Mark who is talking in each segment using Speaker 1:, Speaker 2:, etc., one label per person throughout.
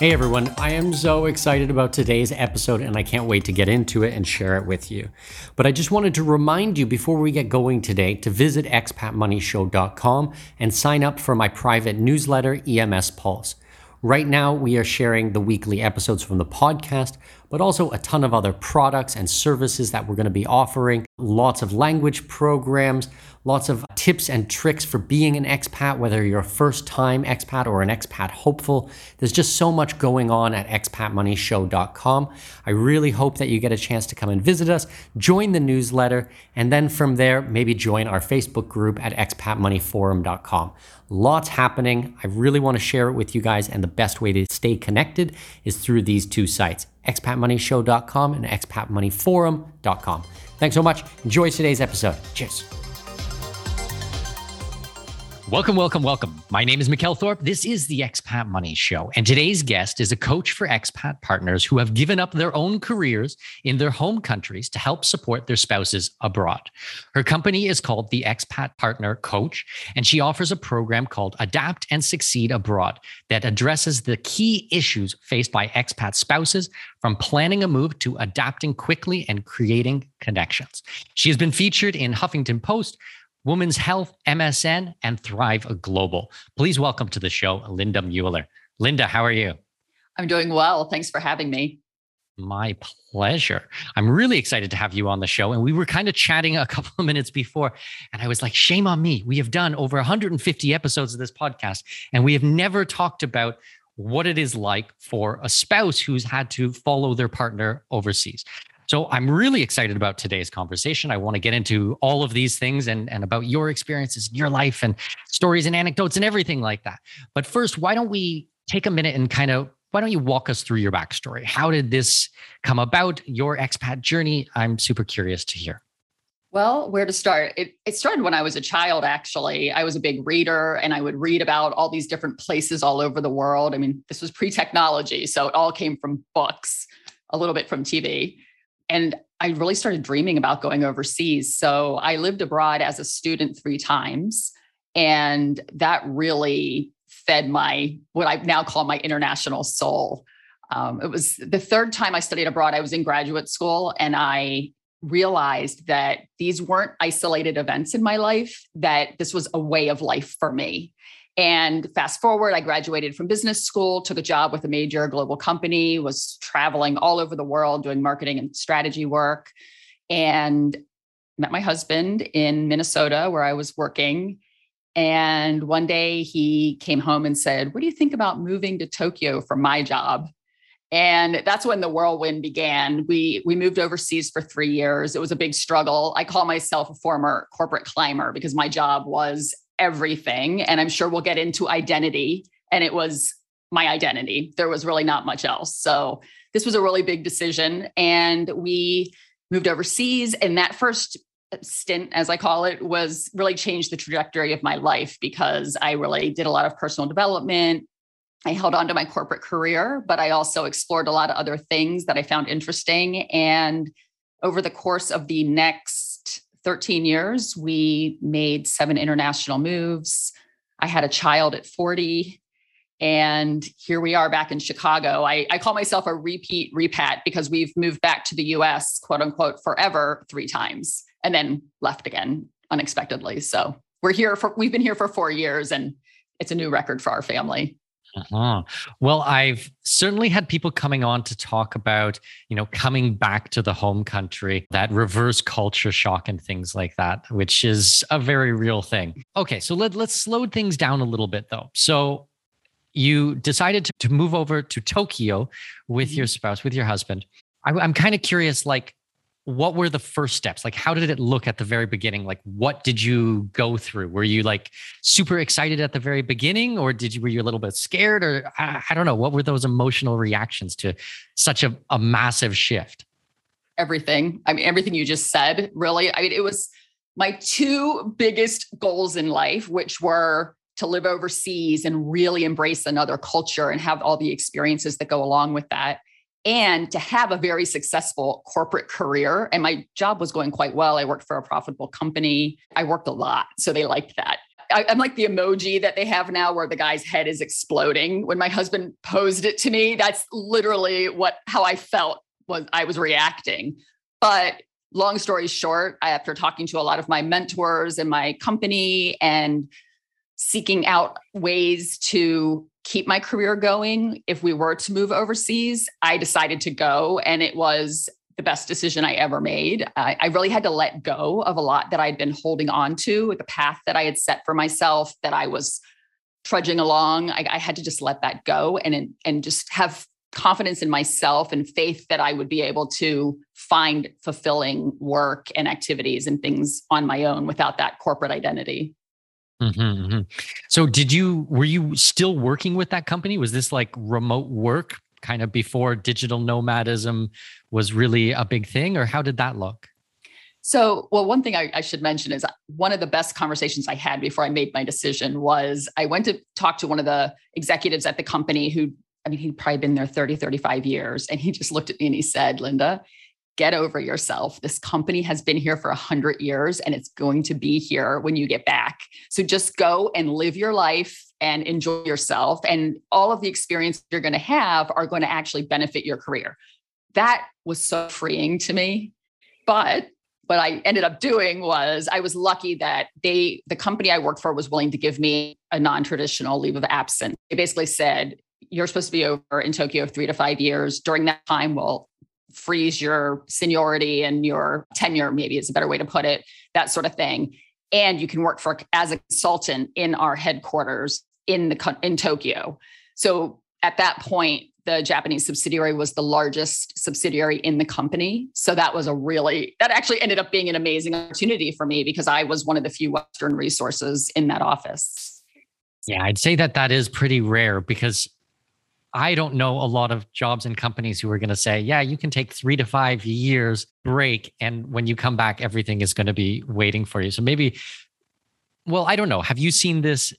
Speaker 1: Hey everyone, I am so excited about today's episode and I can't wait to get into it and share it with you. But I just wanted to remind you before we get going today to visit expatmoneyshow.com and sign up for my private newsletter, EMS Pulse. Right now, we are sharing the weekly episodes from the podcast, but also a ton of other products and services that we're going to be offering, lots of language programs, lots of tips and tricks for being an expat, whether you're a first time expat or an expat hopeful. There's just so much going on at expatmoneyshow.com. I really hope that you get a chance to come and visit us, join the newsletter, and then from there, maybe join our Facebook group at expatmoneyforum.com. Lots happening. I really want to share it with you guys, and the best way to stay connected is through these two sites expatmoneyshow.com and expatmoneyforum.com. Thanks so much. Enjoy today's episode. Cheers.
Speaker 2: Welcome, welcome, welcome. My name is Mikkel Thorup. This is the Expat Money Show. And today's guest is a coach for expat partners who have given up their own careers in their home countries to help support their spouses abroad. Her company is called the Expat Partner Coach, and she offers a program called Adapt and Succeed Abroad that addresses the key issues faced by expat spouses from planning a move to adapting quickly and creating connections. She has been featured in Huffington Post, Women's Health, MSN, and Thrive Global. Please welcome to the show, Linda Mueller. Linda, how are you?
Speaker 3: I'm doing well. Thanks for having me.
Speaker 2: My pleasure. I'm really excited to have you on the show. And we were kind of chatting a couple of minutes before, and I was like, shame on me. We have done over 150 episodes of this podcast, and we have never talked about what it is like for a spouse who's had to follow their partner overseas. So I'm really excited about today's conversation. I want to get into all of these things and, and about your experiences, your life, and stories and anecdotes and everything like that. But first, why don't we take a minute and kind of why don't you walk us through your backstory? How did this come about, your expat journey? I'm super curious to hear.
Speaker 3: Well, where to start? It, it started when I was a child, actually. I was a big reader and I would read about all these different places all over the world. I mean, this was pre technology, so it all came from books, a little bit from TV and I really started dreaming about going overseas. So I lived abroad as a student three times. And that really fed my, what I now call my international soul. Um, it was the third time I studied abroad. I was in graduate school and I realized that these weren't isolated events in my life, that this was a way of life for me. And fast forward, I graduated from business school, took a job with a major global company, was traveling all over the world doing marketing and strategy work, and met my husband in Minnesota where I was working. And one day he came home and said, What do you think about moving to Tokyo for my job? And that's when the whirlwind began. We we moved overseas for three years. It was a big struggle. I call myself a former corporate climber because my job was everything. And I'm sure we'll get into identity. And it was my identity. There was really not much else. So this was a really big decision. And we moved overseas. And that first stint, as I call it, was really changed the trajectory of my life because I really did a lot of personal development. I held on to my corporate career, but I also explored a lot of other things that I found interesting. And over the course of the next 13 years, we made seven international moves. I had a child at 40 And here we are back in Chicago. I, I call myself a repeat repat because we've moved back to the US, quote unquote, forever three times and then left again unexpectedly. So we're here for, we've been here for four years and it's a new record for our family.
Speaker 2: Uh-huh. Well, I've certainly had people coming on to talk about, you know, coming back to the home country, that reverse culture shock and things like that, which is a very real thing. Okay, so let, let's slow things down a little bit though. So you decided to, to move over to Tokyo with mm-hmm. your spouse, with your husband. I, I'm kind of curious, like, what were the first steps? Like how did it look at the very beginning? Like what did you go through? Were you like super excited at the very beginning or did you were you a little bit scared or i, I don't know what were those emotional reactions to such a, a massive shift?
Speaker 3: Everything. I mean everything you just said really. I mean it was my two biggest goals in life which were to live overseas and really embrace another culture and have all the experiences that go along with that and to have a very successful corporate career. And my job was going quite well. I worked for a profitable company. I worked a lot. So they liked that. I, am like the emoji that they have now where the guy's head is exploding. When my husband posed it to me, that's literally what how I felt was I was reacting. But long story short, after talking to a lot of my mentors in my company and seeking out ways to keep my career going if we were to move overseas, I decided to go. And it was the best decision I ever made. I, I, really had to let go of a lot that I'd been holding on to, the path that I had set for myself, that I was trudging along. I, I had to just let that go and, and just have confidence in myself and faith that I would be able to find fulfilling work and activities and things on my own without that corporate identity.
Speaker 2: Mm-hmm, mm-hmm. So, did you were you still working with that company? Was this like remote work, kind of before digital nomadism was really a big thing, or how did that look?
Speaker 3: So, well, one thing I, I, should mention is one of the best conversations I had before I made my decision was I went to talk to one of the executives at the company who, I mean, he'd probably been there 30, 35 years. And he just looked at me and he said, Linda, get over yourself. This company has been here for 100 years and it's going to be here when you get back. So just go and live your life and enjoy yourself. And all of the experience you're going to have are going to actually benefit your career. That was so freeing to me. But what I ended up doing was I was lucky that they, the company I worked for, was willing to give me a non traditional leave of absence. They basically said, you're supposed to be over in Tokyo three to five years. During that time, we'll freeze your seniority and your tenure, maybe is a better way to put it, that sort of thing. And you can work for as a consultant in our headquarters in the in Tokyo. So at that point, the Japanese subsidiary was the largest subsidiary in the company. So that was a really, that actually ended up being an amazing opportunity for me because I was one of the few Western resources in that office.
Speaker 2: Yeah, I'd say that that is pretty rare because I don't know a lot of jobs and companies who are going to say, yeah, you can take three to five years break. And when you come back, everything is going to be waiting for you. So maybe, well, I don't know. Have you seen this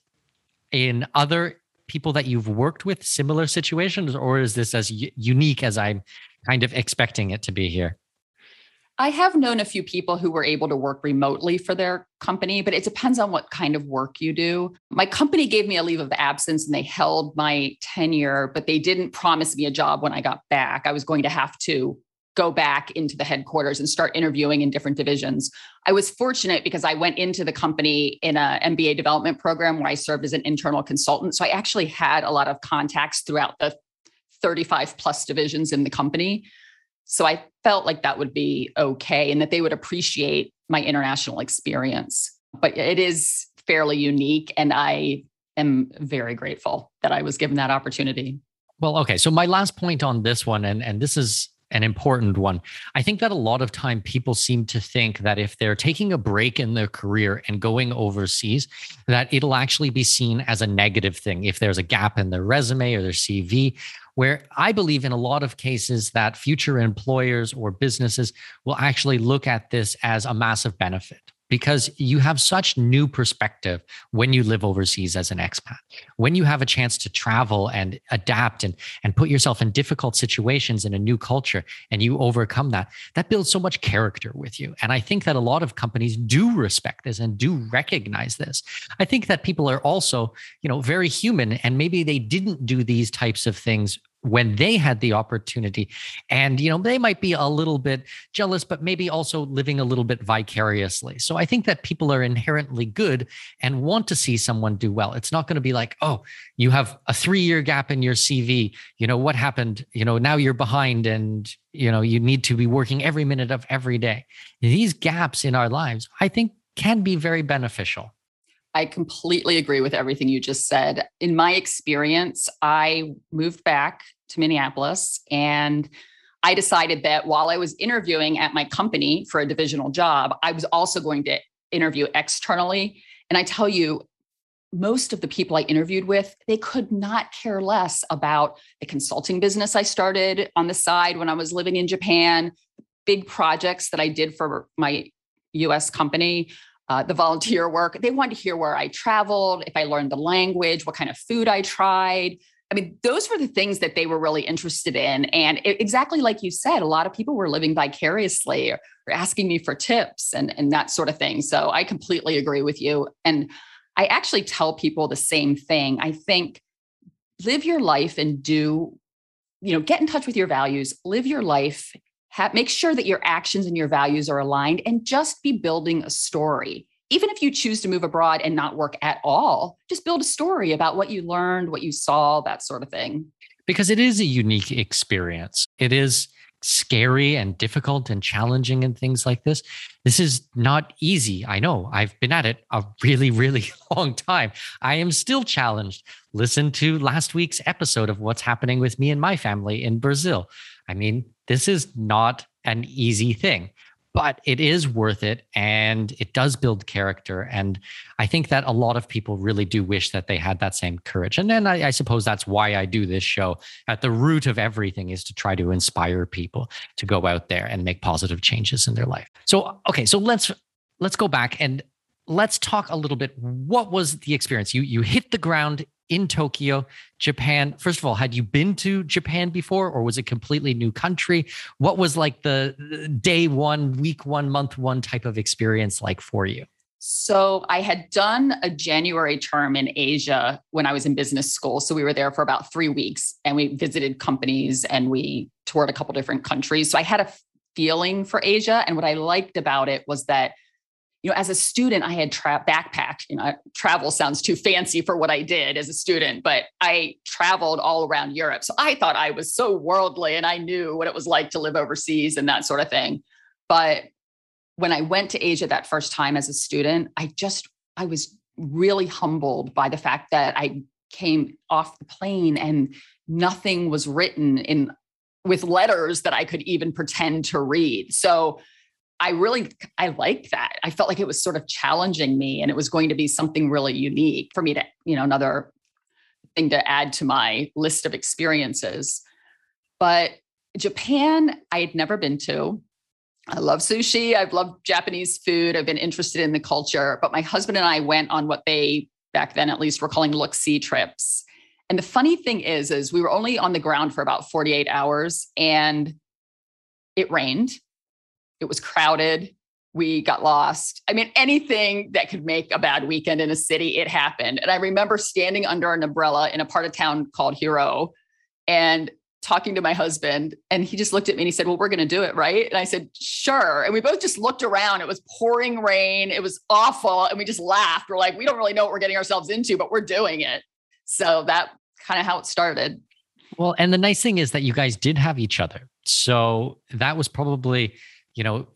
Speaker 2: in other people that you've worked with, similar situations, or is this as unique as I'm kind of expecting it to be here?
Speaker 3: I have known a few people who were able to work remotely for their company, but it depends on what kind of work you do. My company gave me a leave of absence and they held my tenure, but they didn't promise me a job when I got back. I was going to have to go back into the headquarters and start interviewing in different divisions. I was fortunate because I went into the company in a MBA development program where I served as an internal consultant. So I actually had a lot of contacts throughout the 35 plus divisions in the company. So I felt like that would be okay and that they would appreciate my international experience. But it is fairly unique. And I am very grateful that I was given that opportunity.
Speaker 2: Well, okay. So my last point on this one, and, and this is an important one. I think that a lot of time people seem to think that if they're taking a break in their career and going overseas, that it'll actually be seen as a negative thing if there's a gap in their resume or their CV where I believe in a lot of cases that future employers or businesses will actually look at this as a massive benefit. Because you have such new perspective when you live overseas as an expat. When you have a chance to travel and adapt and and put yourself in difficult situations in a new culture and you overcome that that builds so much character with you. And i think that a lot of companies do respect this and do recognize this. I think that people are also you know very human and maybe they didn't do these types of things when they had the opportunity. And you know they might be a little bit jealous but maybe also living a little bit vicariously. So i think that people are inherently good and want to see someone do well. It's not going to be like oh you have a 3 year gap in your cv you know what happened? You know now you're behind and you know you need to be working every minute of every day. These gaps in our lives i think can be very beneficial
Speaker 3: I completely agree with everything you just said. In my experience, I moved back to Minneapolis and I decided that while I was interviewing at my company for a divisional job, I was also going to interview externally. And I tell you, most of the people I interviewed with, they could not care less about the consulting business I started on the side when I was living in Japan, big projects that I did for my US company, uh, the volunteer work. They wanted to hear where I traveled, if I learned the language, what kind of food I tried. I mean, those were the things that they were really interested in. And it, exactly like you said, a lot of people were living vicariously or, or asking me for tips and, and that sort of thing. So I completely agree with you. And I actually tell people the same thing. I think live your life and do, you know, get in touch with your values, live your life have, make sure that your actions and your values are aligned and just be building a story. Even if you choose to move abroad and not work at all, just build a story about what you learned, what you saw, that sort of thing.
Speaker 2: Because it is a unique experience. It is scary and difficult and challenging and things like this. This is not easy. I know. I've been at it a really, really long time. I am still challenged. Listen to last week's episode of what's happening with me and my family in Brazil. I mean, this is not an easy thing, but it is worth it and it does build character. And I think that a lot of people really do wish that they had that same courage. And then I, I suppose that's why I do this show. At the root of everything is to try to inspire people to go out there and make positive changes in their life. So, okay, so let's let's go back and let's talk a little bit what was the experience you you hit the ground in Tokyo, Japan. First of all, had you been to Japan before or was it completely new country? What was like the day one, week one, month one type of experience like for you?
Speaker 3: So I had done a January term in Asia when I was in business school. So we were there for about three weeks and we visited companies and we toured a couple different countries. So I had a feeling for Asia. And what I liked about it was that you know, as a student, I had tra- backpacked. You know, travel sounds too fancy for what I did as a student, but I traveled all around Europe. So I thought I was so worldly and I knew what it was like to live overseas and that sort of thing. But when I went to Asia that first time as a student, I just, I was really humbled by the fact that I came off the plane and nothing was written in with letters that I could even pretend to read. So I really I liked that. I felt like it was sort of challenging me and it was going to be something really unique for me to, you know, another thing to add to my list of experiences. But Japan, I had never been to. I love sushi. I've loved Japanese food. I've been interested in the culture. But my husband and I went on what they back then at least were calling look see trips. And the funny thing is, is we were only on the ground for about 48 hours and it rained it was crowded. We got lost. I mean, anything that could make a bad weekend in a city, it happened. And I remember standing under an umbrella in a part of town called Hiroo and talking to my husband and he just looked at me and he said well we're going to do it right? And i said sure. And we both just looked around. It was pouring rain. It was awful. And we just laughed. We're like we don't really know what we're getting ourselves into but we're doing it. So that kind of how it started.
Speaker 2: Well and the nice thing is that you guys did have each other. So that was probably you know,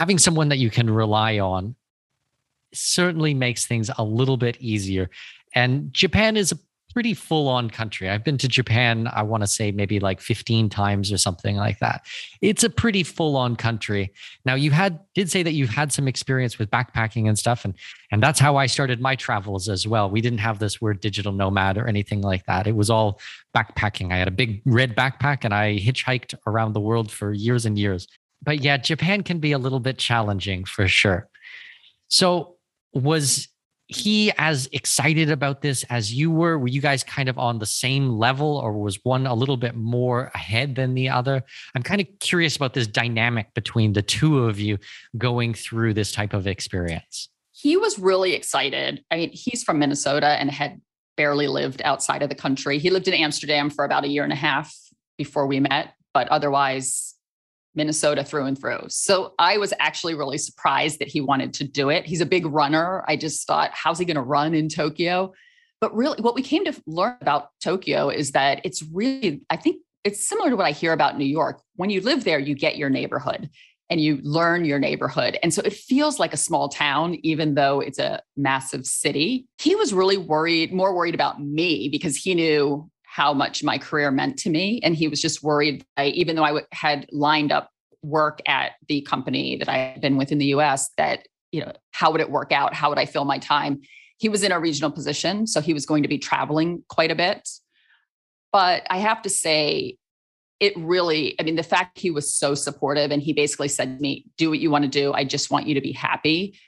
Speaker 2: having someone that you can rely on certainly makes things a little bit easier. And Japan is a pretty full on country. I've been to Japan, I want to say maybe like 15 times or something like that. It's a pretty full on country. Now you had did say that you've had some experience with backpacking and stuff and and that's how I started my travels as well. We didn't have this word digital nomad or anything like that. It was all backpacking. I had a big red backpack and I hitchhiked around the world for years and years but yeah, Japan can be a little bit challenging for sure. So was he as excited about this as you were? Were you guys kind of on the same level, or was one a little bit more ahead than the other? I'm kind of curious about this dynamic between the two of you going through this type of experience.
Speaker 3: He was really excited. I mean, he's from Minnesota and had barely lived outside of the country. He lived in Amsterdam for about a year and a half before we met, but otherwise Minnesota through and through. So I was actually really surprised that he wanted to do it. He's a big runner. I just thought, how's he going to run in Tokyo? But really, what we came to learn about Tokyo is that it's really, I think it's similar to what I hear about New York. When you live there, you get your neighborhood and you learn your neighborhood. And so it feels like a small town, even though it's a massive city. He was really worried, more worried about me because he knew how much my career meant to me. And he was just worried, I, even though I had lined up work at the company that I had been with in the US, that, you know, how would it work out? How would I fill my time? He was in a regional position, so he was going to be traveling quite a bit. But I have to say, it really, I mean, the fact he was so supportive and he basically said to me, do what you want to do. I just want you to be happy,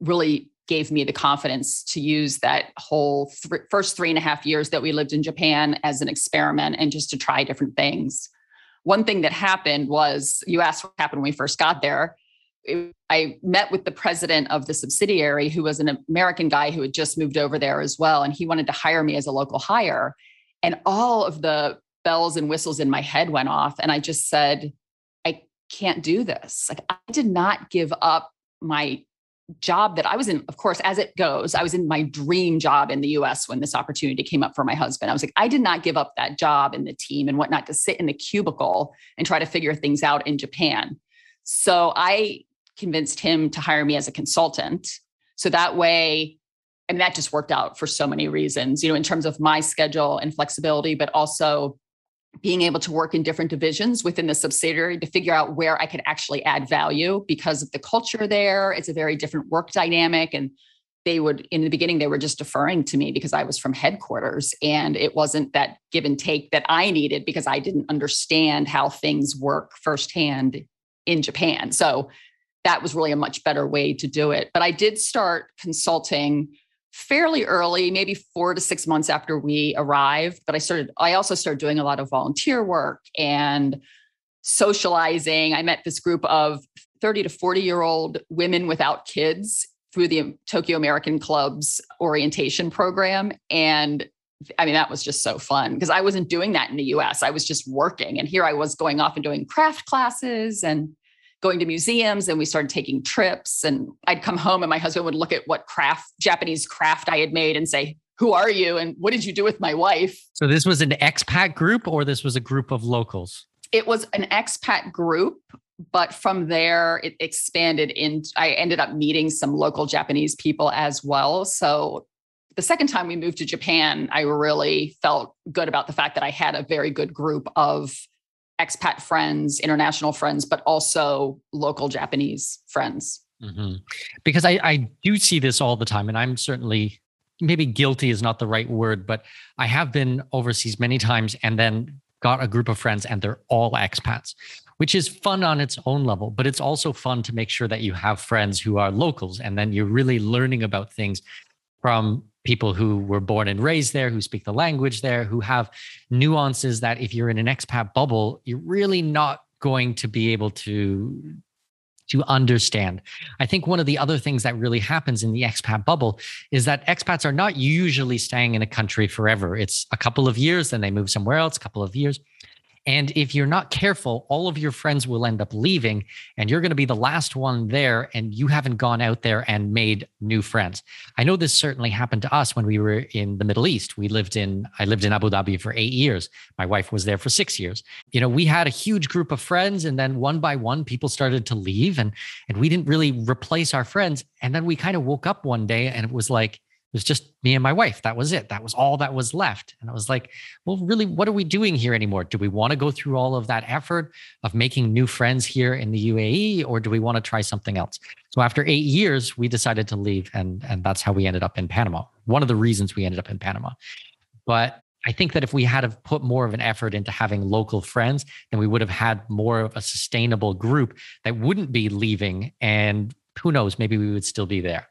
Speaker 3: really gave me the confidence to use that whole th- first three and a half years that we lived in Japan as an experiment and just to try different things. One thing that happened was you asked what happened when we first got there. I met with the president of the subsidiary, who was an American guy who had just moved over there as well. And he wanted to hire me as a local hire. And all of the bells and whistles in my head went off. And I just said, I can't do this. Like, I did not give up my job that I was in, of course, as it goes, I was in my dream job in the US when this opportunity came up for my husband. I was like, I did not give up that job and the team and whatnot to sit in the cubicle and try to figure things out in Japan. So I convinced him to hire me as a consultant. So that way, and that just worked out for so many reasons, you know, in terms of my schedule and flexibility, but also being able to work in different divisions within the subsidiary to figure out where I could actually add value because of the culture there. It's a very different work dynamic. And they would, in the beginning, they were just deferring to me because I was from headquarters. And it wasn't that give and take that I needed because I didn't understand how things work firsthand in Japan. So that was really a much better way to do it. But I did start consulting fairly early, maybe four to six months after we arrived. But I started, I also started doing a lot of volunteer work and socializing. I met this group of 30 to 40 year old women without kids through the Tokyo American Club's orientation program. And I mean, that was just so fun because I wasn't doing that in the US. I was just working. And here I was going off and doing craft classes and going to museums and we started taking trips. And I'd come home and my husband would look at what craft Japanese craft I had made and say who are you? And what did you do with my wife?
Speaker 2: So this was an expat group or this was a group of locals?
Speaker 3: It was an expat group but from there it expanded in I ended up meeting some local Japanese people as well. So the second time we moved to Japan I really felt good about the fact that I had a very good group of expat friends, international friends, but also local Japanese friends.
Speaker 2: Mm-hmm. Because I, I do see this all the time, and I'm certainly maybe guilty is not the right word, but I have been overseas many times and then got a group of friends and they're all expats, which is fun on its own level. But it's also fun to make sure that you have friends who are locals and then you're really learning about things from people who were born and raised there, who speak the language there, who have nuances that if you're in an expat bubble, you're really not going to be able to to understand. I think one of the other things that really happens in the expat bubble is that expats are not usually staying in a country forever. It's a couple of years, then they move somewhere else, a couple of years. And if you're not careful, all of your friends will end up leaving and you're going to be the last one there and you haven't gone out there and made new friends. I know this certainly happened to us when we were in the Middle East. We lived in I lived in Abu Dhabi for 8 years. My wife was there for 6 years. You know, we had a huge group of friends and then one by one people started to leave and and we didn't really replace our friends and then we kind of woke up one day and it was like it was just me and my wife. That was it. That was all that was left. And I was like, well, really, what are we doing here anymore? Do we want to go through all of that effort of making new friends here in the UAE, or do we want to try something else? So after eight years, we decided to leave, and and that's how we ended up in Panama. One of the reasons we ended up in Panama. But I think that if we had to put more of an effort into having local friends, then we would have had more of a sustainable group that wouldn't be leaving. And who knows, maybe we would still be there.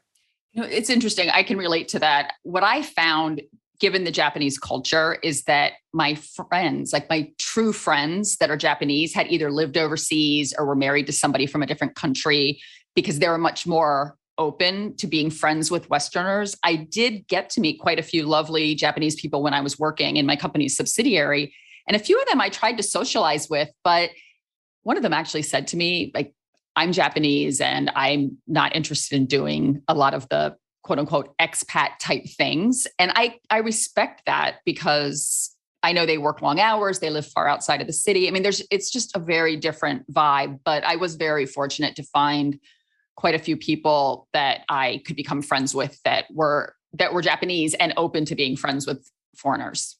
Speaker 3: It's interesting. I can relate to that. What I found given the Japanese culture is that my friends, like my true friends that are Japanese, had either lived overseas or were married to somebody from a different country because they were much more open to being friends with Westerners. I did get to meet quite a few lovely Japanese people when I was working in my company's subsidiary. And a few of them I tried to socialize with, but one of them actually said to me, like, I'm Japanese and I'm not interested in doing a lot of the quote unquote expat type things. And I, I respect that because I know they work long hours, they live far outside of the city. I mean, there's it's just a very different vibe. But I was very fortunate to find quite a few people that I could become friends with that were that were Japanese and open to being friends with foreigners.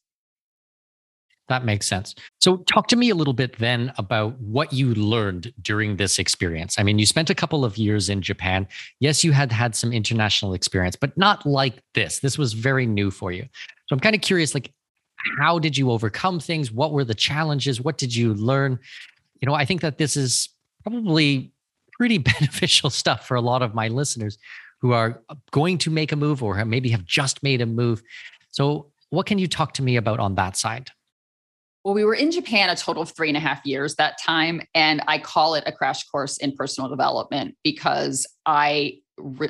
Speaker 2: That makes sense. So, talk to me a little bit then about what you learned during this experience. I mean, you spent a couple of years in Japan. Yes, you had had some international experience, but not like this. This was very new for you. So, I'm kind of curious like, how did you overcome things? What were the challenges? What did you learn? You know, I think that this is probably pretty beneficial stuff for a lot of my listeners who are going to make a move or maybe have just made a move. So, what can you talk to me about on that side?
Speaker 3: Well, we were in Japan a total of three and a half years that time. And I call it a crash course in personal development because I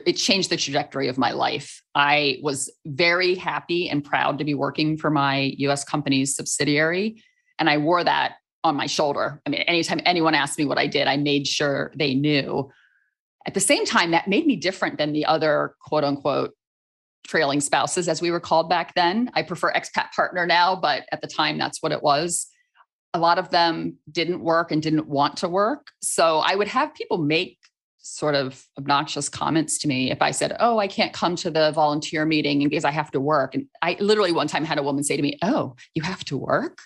Speaker 3: it changed the trajectory of my life. I was very happy and proud to be working for my US company's subsidiary. And I wore that on my shoulder. I mean, anytime anyone asked me what I did, I made sure they knew. At the same time, that made me different than the other quote unquote trailing spouses, as we were called back then. I prefer expat partner now, but at the time, that's what it was. A lot of them didn't work and didn't want to work. So I would have people make sort of obnoxious comments to me if I said, Oh, I can't come to the volunteer meeting because I have to work. And I literally one time had a woman say to me, Oh, you have to work?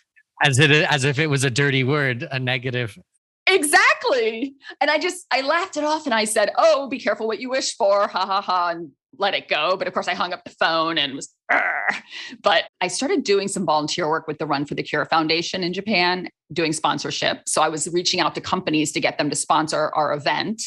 Speaker 2: As it as if it was a dirty word, a negative.
Speaker 3: Exactly. And I just I laughed it off and I said, Oh, be careful what you wish for. Ha ha ha. And let it go. But of course, I hung up the phone and was, Argh. but I started doing some volunteer work with the Run for the Cure Foundation in Japan, doing sponsorship. So I was reaching out to companies to get them to sponsor our event.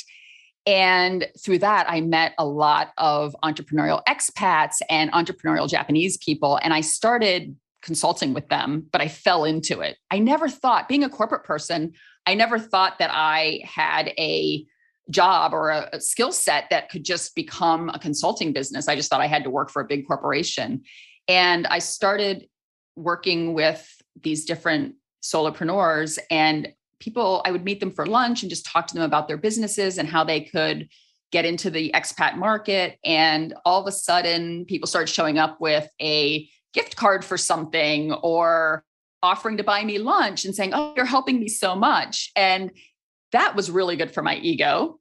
Speaker 3: And through that, I met a lot of entrepreneurial expats and entrepreneurial Japanese people. And I started consulting with them, but I fell into it. I never thought, being a corporate person, I never thought that I had a job or a, skill set that could just become a consulting business. I just thought I had to work for a big corporation. And I started working with these different solopreneurs and people, I would meet them for lunch and just talk to them about their businesses and how they could get into the expat market. And all of a sudden, people started showing up with a gift card for something or offering to buy me lunch and saying, Oh, you're helping me so much. And that was really good for my ego.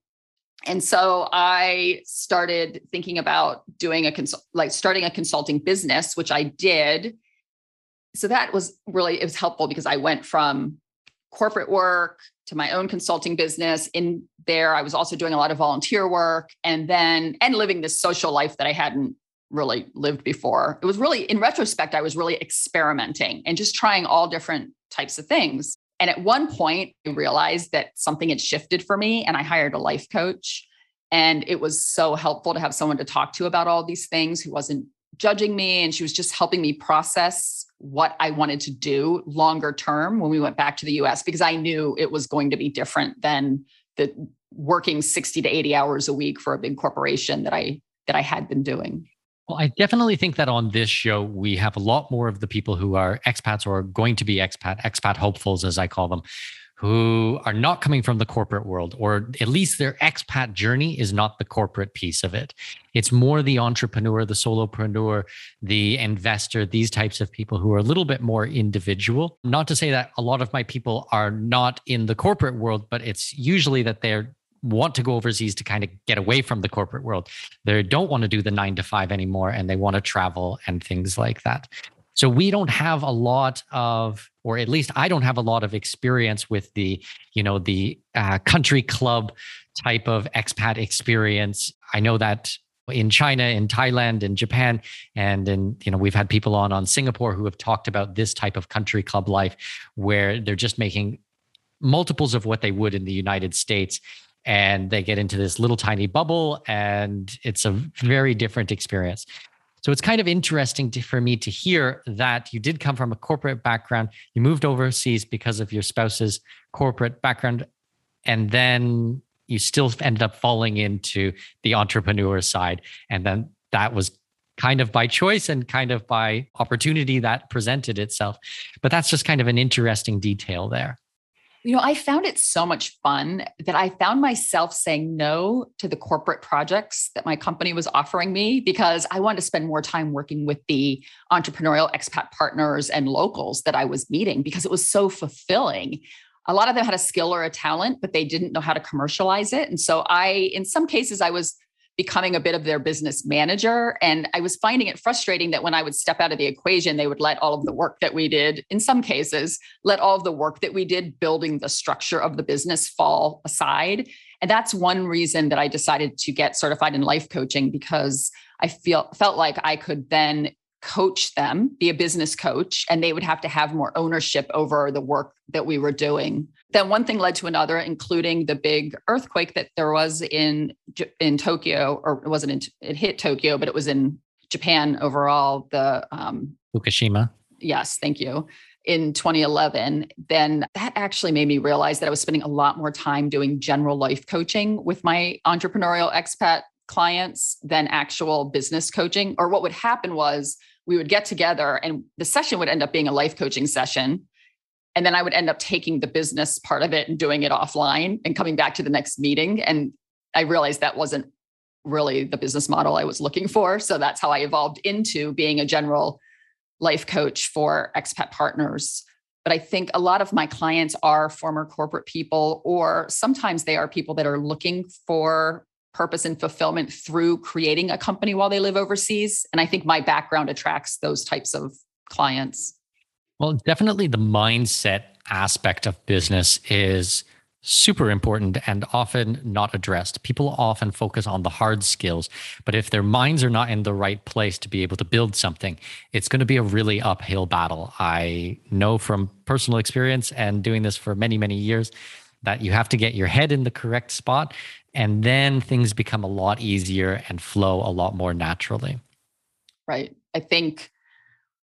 Speaker 3: And so I started thinking about doing a consult, like starting a consulting business, which I did. So that was really, it was helpful because I went from corporate work to my own consulting business. In there, I was also doing a lot of volunteer work and then, and living this social life that I hadn't really lived before. It was really, in retrospect, I was really experimenting and just trying all different types of things. And at one point, I realized that something had shifted for me, and I hired a life coach. And it was so helpful to have someone to talk to about all these things who wasn't judging me. And she was just helping me process what I wanted to do longer term when we went back to the US, because I knew it was going to be different than the working 60 to 80 hours a week for a big corporation that I that I had been doing.
Speaker 2: Well, I definitely think that on this show, we have a lot more of the people who are expats or going to be expat, expat hopefuls, as I call them, who are not coming from the corporate world, or at least their expat journey is not the corporate piece of it. It's more the entrepreneur, the solopreneur, the investor, these types of people who are a little bit more individual. Not to say that a lot of my people are not in the corporate world, but it's usually that they're want to go overseas to kind of get away from the corporate world. They don't want to do the nine to five anymore and they want to travel and things like that. So we don't have a lot of, or at least I don't have a lot of experience with the, you know, the uh, country club type of expat experience. I know that in China, in Thailand, in Japan, and in you know we've had people on on Singapore who have talked about this type of country club life, where they're just making multiples of what they would in the United States and they get into this little tiny bubble and it's a very different experience. So it's kind of interesting to, for me to hear that you did come from a corporate background, you moved overseas because of your spouse's corporate background, and then you still ended up falling into the entrepreneur side. And then that was kind of by choice and kind of by opportunity that presented itself. But that's just kind of an interesting detail there.
Speaker 3: You know, I found it so much fun that I found myself saying no to the corporate projects that my company was offering me because I wanted to spend more time working with the entrepreneurial expat partners and locals that I was meeting because it was so fulfilling. A lot of them had a skill or a talent, but they didn't know how to commercialize it. And so I, in some cases, I was becoming a bit of their business manager. And I was finding it frustrating that when I would step out of the equation, they would let all of the work that we did, in some cases, let all of the work that we did building the structure of the business fall aside. And that's one reason that I decided to get certified in life coaching because I feel felt like I could then coach them, be a business coach, and they would have to have more ownership over the work that we were doing then one thing led to another, including the big earthquake that there was in in Tokyo, or it wasn't in, it hit Tokyo, but it was in Japan overall. The um,
Speaker 2: Fukushima.
Speaker 3: Yes, thank you. In 2011, then that actually made me realize that I was spending a lot more time doing general life coaching with my entrepreneurial expat clients than actual business coaching. Or what would happen was we would get together and the session would end up being a life coaching session and then I would end up taking the business part of it and doing it offline and coming back to the next meeting. And I realized that wasn't really the business model I was looking for. So that's how I evolved into being a general life coach for expat partners. But I think a lot of my clients are former corporate people, or sometimes they are people that are looking for purpose and fulfillment through creating a company while they live overseas. And I think my background attracts those types of clients.
Speaker 2: Well, definitely the mindset aspect of business is super important and often not addressed. People often focus on the hard skills, but if their minds are not in the right place to be able to build something, it's going to be a really uphill battle. I know from personal experience and doing this for many, many years that you have to get your head in the correct spot and then things become a lot easier and flow a lot more naturally.
Speaker 3: Right. I think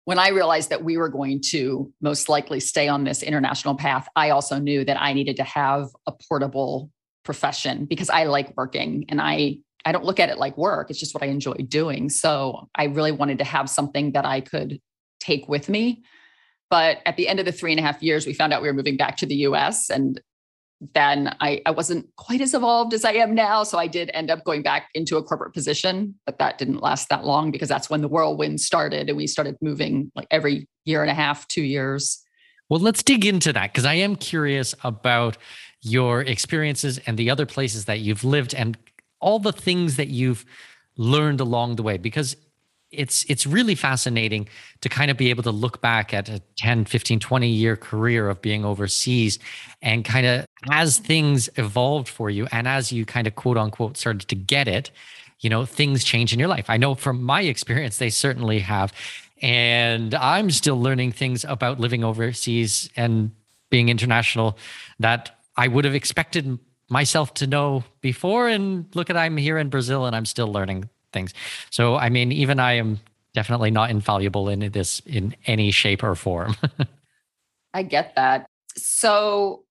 Speaker 3: when I realized that we were going to most likely stay on this international path, I also knew that I needed to have a portable profession because I like working and I I don't look at it like work. It's just what I enjoy doing. So I really wanted to have something that I could take with me. But at the end of the three and a half years, we found out we were moving back to the US. And then I, I wasn't quite as evolved as I am now. So I did end up going back into a corporate position, but that didn't last that long because that's when the whirlwind started and we started moving like every year and a half, two years.
Speaker 2: Well, let's dig into that because I am curious about your experiences and the other places that you've lived and all the things that you've learned along the way because it's it's really fascinating to kind of be able to look back at a 10 15 20 year career of being overseas and kind of as things evolved for you and as you kind of quote unquote started to get it you know things change in your life i know from my experience they certainly have and i'm still learning things about living overseas and being international that i would have expected myself to know before and look at i'm here in brazil and i'm still learning things. So, I mean, even I am definitely not infallible in this in any shape or form.
Speaker 3: I get that. So,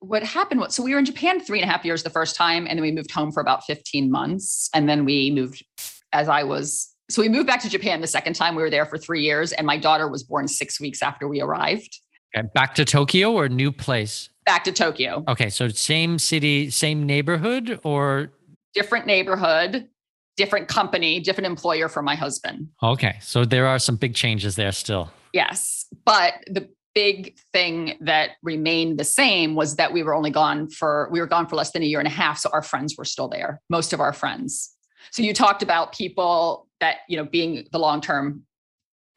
Speaker 3: what happened was so we were in Japan three and a half years the first time, and then we moved home for about 15 months. And then we moved as I was. So we moved back to Japan the second time. We were there for three years, and my daughter was born six weeks after we arrived.
Speaker 2: Okay. Back to Tokyo or new place?
Speaker 3: Back to Tokyo.
Speaker 2: Okay. So same city, same neighborhood or
Speaker 3: different neighborhood different company, different employer for my husband.
Speaker 2: Okay. So there are some big changes there still.
Speaker 3: Yes. But the big thing that remained the same was that we were only gone for we were gone for less than a year and a half so our friends were still there most of our friends so you talked about people that you know being the long term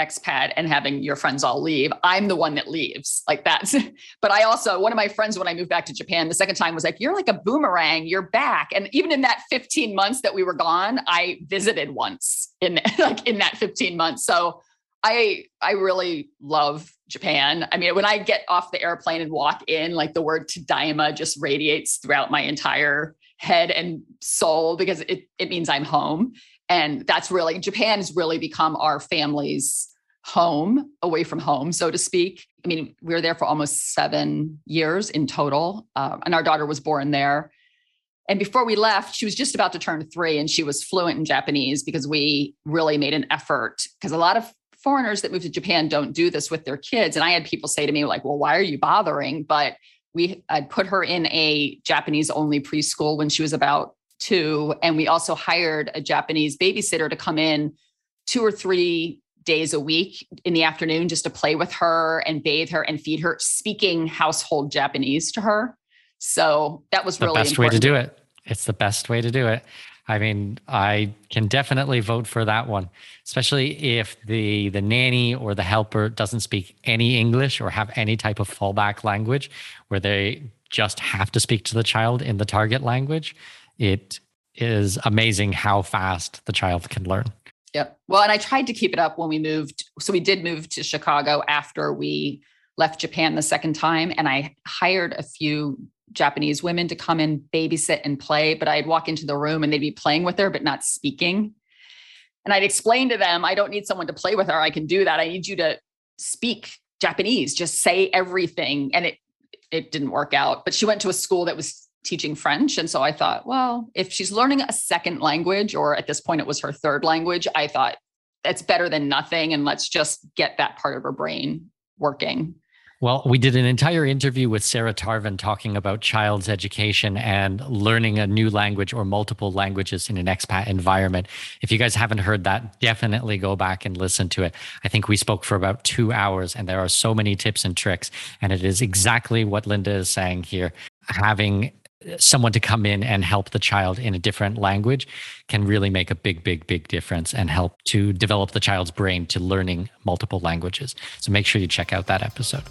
Speaker 3: expat and having your friends all leave. I'm the one that leaves. Like that's, but I also, one of my friends, when I moved back to Japan the second time was like, you're like a boomerang, you're back. And even in that 15 months that we were gone, I visited once in like in that 15 months. So I, I really love Japan. I mean, when I get off the airplane and walk in, like the word Tadaima just radiates throughout my entire head and soul because it, it means I'm home. And that's really, Japan has really become our family's home, away from home, so to speak. I mean, we were there for almost seven years in total, uh, and our daughter was born there. And before we left, she was just about to turn three and she was fluent in Japanese because we really made an effort. Because a lot of foreigners that move to Japan don't do this with their kids. And I had people say to me, like, well, why are you bothering? But we I'd put her in a Japanese only preschool when she was about two. And we also hired a Japanese babysitter to come in two or three days a week in the afternoon just to play with her and bathe her and feed her, speaking household Japanese to her. So that was
Speaker 1: the
Speaker 3: really the
Speaker 1: best way to do it. It's the best way to do it. I mean, I can definitely vote for that one, especially if the the nanny or the helper doesn't speak any English or have any type of fallback language where they just have to speak to the child in the target language. It is amazing how fast the child can learn.
Speaker 3: Yep. Well, and I tried to keep it up when we moved. So we did move to Chicago after we left Japan the second time, and I hired a few Japanese women to come and babysit and play, but I'd walk into the room and they'd be playing with her, but not speaking. And I'd explain to them, I don't need someone to play with her. I can do that. I need you to speak Japanese, just say everything. And it it didn't work out. But she went to a school that was teaching French. And so I thought, well, if she's learning a second language, or at this point it was her third language, I thought that's better than nothing. And let's just get that part of her brain working.
Speaker 1: Well, we did an entire interview with Sara Tarvin talking about child's education and learning a new language or multiple languages in an expat environment. If you guys haven't heard that, definitely go back and listen to it. I think we spoke for about two hours and there are so many tips and tricks. And it is exactly what Linda is saying here. Having someone to come in and help the child in a different language can really make a big, big, big difference and help to develop the child's brain to learning multiple languages. So make sure you check out that episode.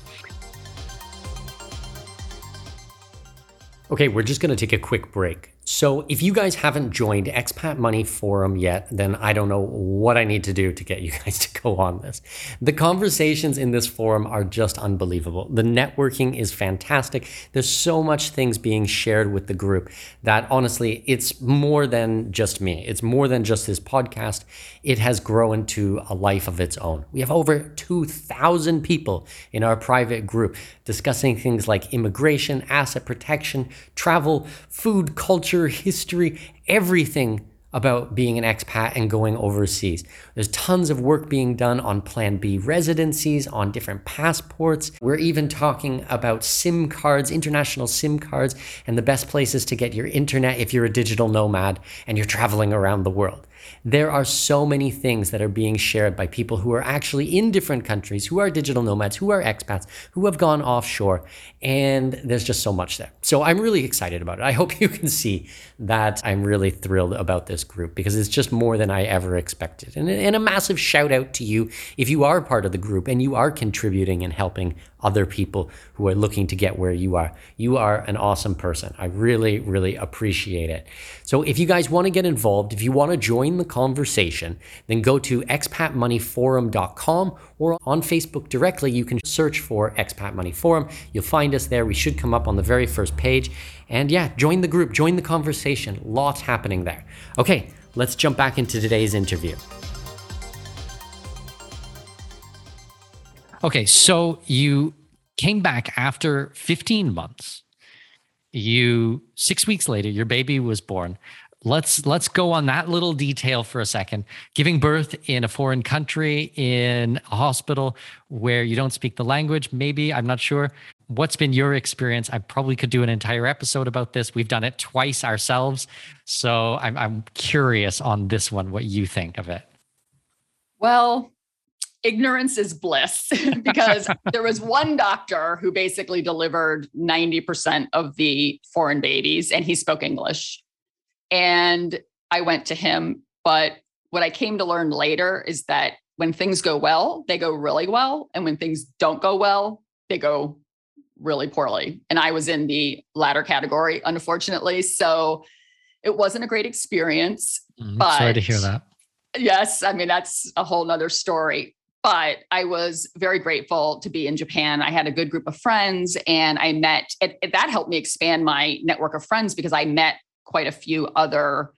Speaker 1: Okay, we're just going to take a quick break. So, if you guys haven't joined Expat Money Forum yet, then I don't know what I need to do to get you guys to go on this. The conversations in this forum are just unbelievable. The networking is fantastic. There's so much things being shared with the group that honestly, it's more than just me. It's more than just this podcast. It has grown to a life of its own. We have over 2,000 people in our private group discussing things like immigration, asset protection, travel, food, culture culture, history, everything about being an expat and going overseas. There's tons of work being done on Plan B residencies, on different passports. We're even talking about SIM cards, international SIM cards, and the best places to get your internet if you're a digital nomad and you're traveling around the world. There are so many things that are being shared by people who are actually in different countries, who are digital nomads, who are expats, who have gone offshore, and there's just so much there. So I'm really excited about it. I hope you can see that I'm really thrilled about this group because it's just more than I ever expected. And, and a massive shout out to you if you are part of the group and you are contributing and helping other people who are looking to get where you are. You are an awesome person. I really, really appreciate it. So if you guys want to get involved, if you want to join the conversation, then go to expatmoneyforum.com or on Facebook directly. You can search for Expat Money Forum. You'll find us there. We should come up on the very first page. And yeah, join the group, join the conversation. Lots happening there. Okay, let's jump back into today's interview. Okay, so you came back after 15 months. You 6 weeks later your baby was born. Let's let's go on that little detail for a second. Giving birth in a foreign country in a hospital where you don't speak the language, maybe, I'm not sure. What's been your experience? I probably could do an entire episode about this. We've done it twice ourselves. So I'm I'm curious on this one what you think of it.
Speaker 3: Well, ignorance is bliss because there was one doctor who basically delivered 90% of the foreign babies and he spoke English. And I went to him. But what I came to learn later is that when things go well, they go really well. And when things don't go well, they go really poorly. And I was in the latter category, unfortunately. So it wasn't a great experience.
Speaker 1: Mm, but sorry to hear that.
Speaker 3: Yes. I mean, that's a whole nother story but I was very grateful to be in Japan. I had a good group of friends and I met, it, it, that helped me expand my network of friends because I met quite a few other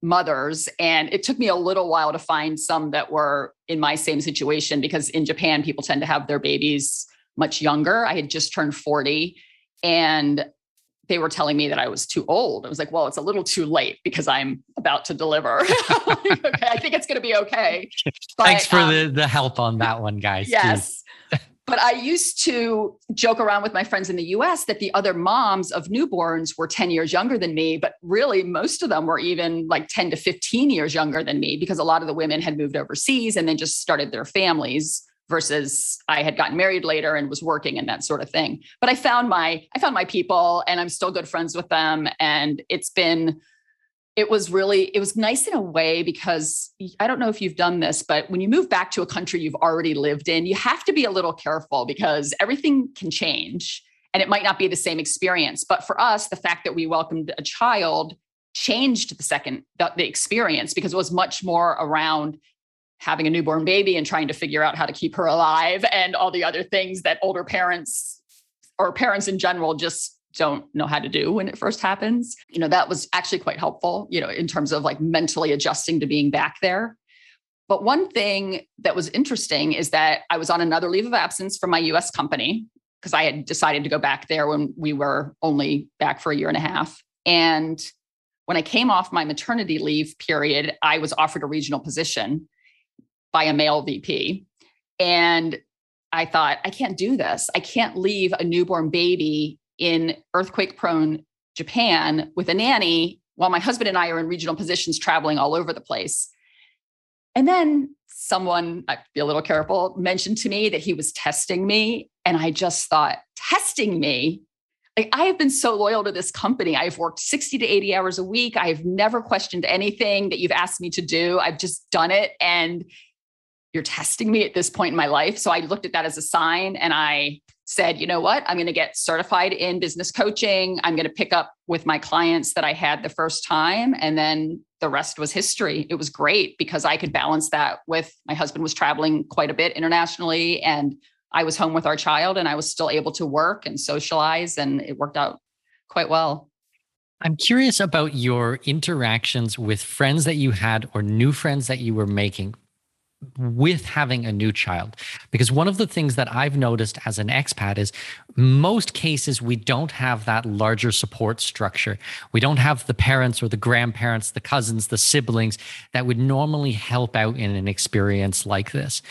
Speaker 3: mothers. And it took me a little while to find some that were in my same situation because in Japan, people tend to have their babies much younger. I had just turned 40 and they were telling me that I was too old. I was like, well, it's a little too late because I'm about to deliver. okay, I think it's going to be okay.
Speaker 2: But, Thanks for um, the, the help on that one, guys.
Speaker 3: Yes. but I used to joke around with my friends in the US that the other moms of newborns were 10 years younger than me, but really most of them were even like 10 to 15 years younger than me because a lot of the women had moved overseas and then just started their families versus I had gotten married later and was working and that sort of thing. But I found my I found my people and I'm still good friends with them and it's been it was really it was nice in a way because I don't know if you've done this but when you move back to a country you've already lived in you have to be a little careful because everything can change and it might not be the same experience but for us the fact that we welcomed a child changed the second the, the experience because it was much more around having a newborn baby and trying to figure out how to keep her alive and all the other things that older parents or parents in general just don't know how to do when it first happens. You know, that was actually quite helpful, you know, in terms of like mentally adjusting to being back there. But one thing that was interesting is that I was on another leave of absence from my US company because I had decided to go back there when we were only back for a year and a half. And when I came off my maternity leave period, I was offered a regional position by a male VP. And I thought, I can't do this. I can't leave a newborn baby in earthquake prone Japan with a nanny while my husband and I are in regional positions traveling all over the place. And then someone, I'd be a little careful, mentioned to me that he was testing me. And I just thought, testing me? Like, I have been so loyal to this company. I've worked 60 to 80 hours a week. I've never questioned anything that you've asked me to do. I've just done it. And you're testing me at this point in my life. So I looked at that as a sign and I said, you know what? I'm going to get certified in business coaching. I'm going to pick up with my clients that I had the first time. And then the rest was history. It was great because I could balance that with my husband was traveling quite a bit internationally and I was home with our child and I was still able to work and socialize and it worked out quite well.
Speaker 2: I'm curious about your interactions with friends that you had or new friends that you were making with having a new child. Because one of the things that I've noticed as an expat is most cases we don't have that larger support structure. We don't have the parents or the grandparents, the cousins, the siblings that would normally help out in an experience like this.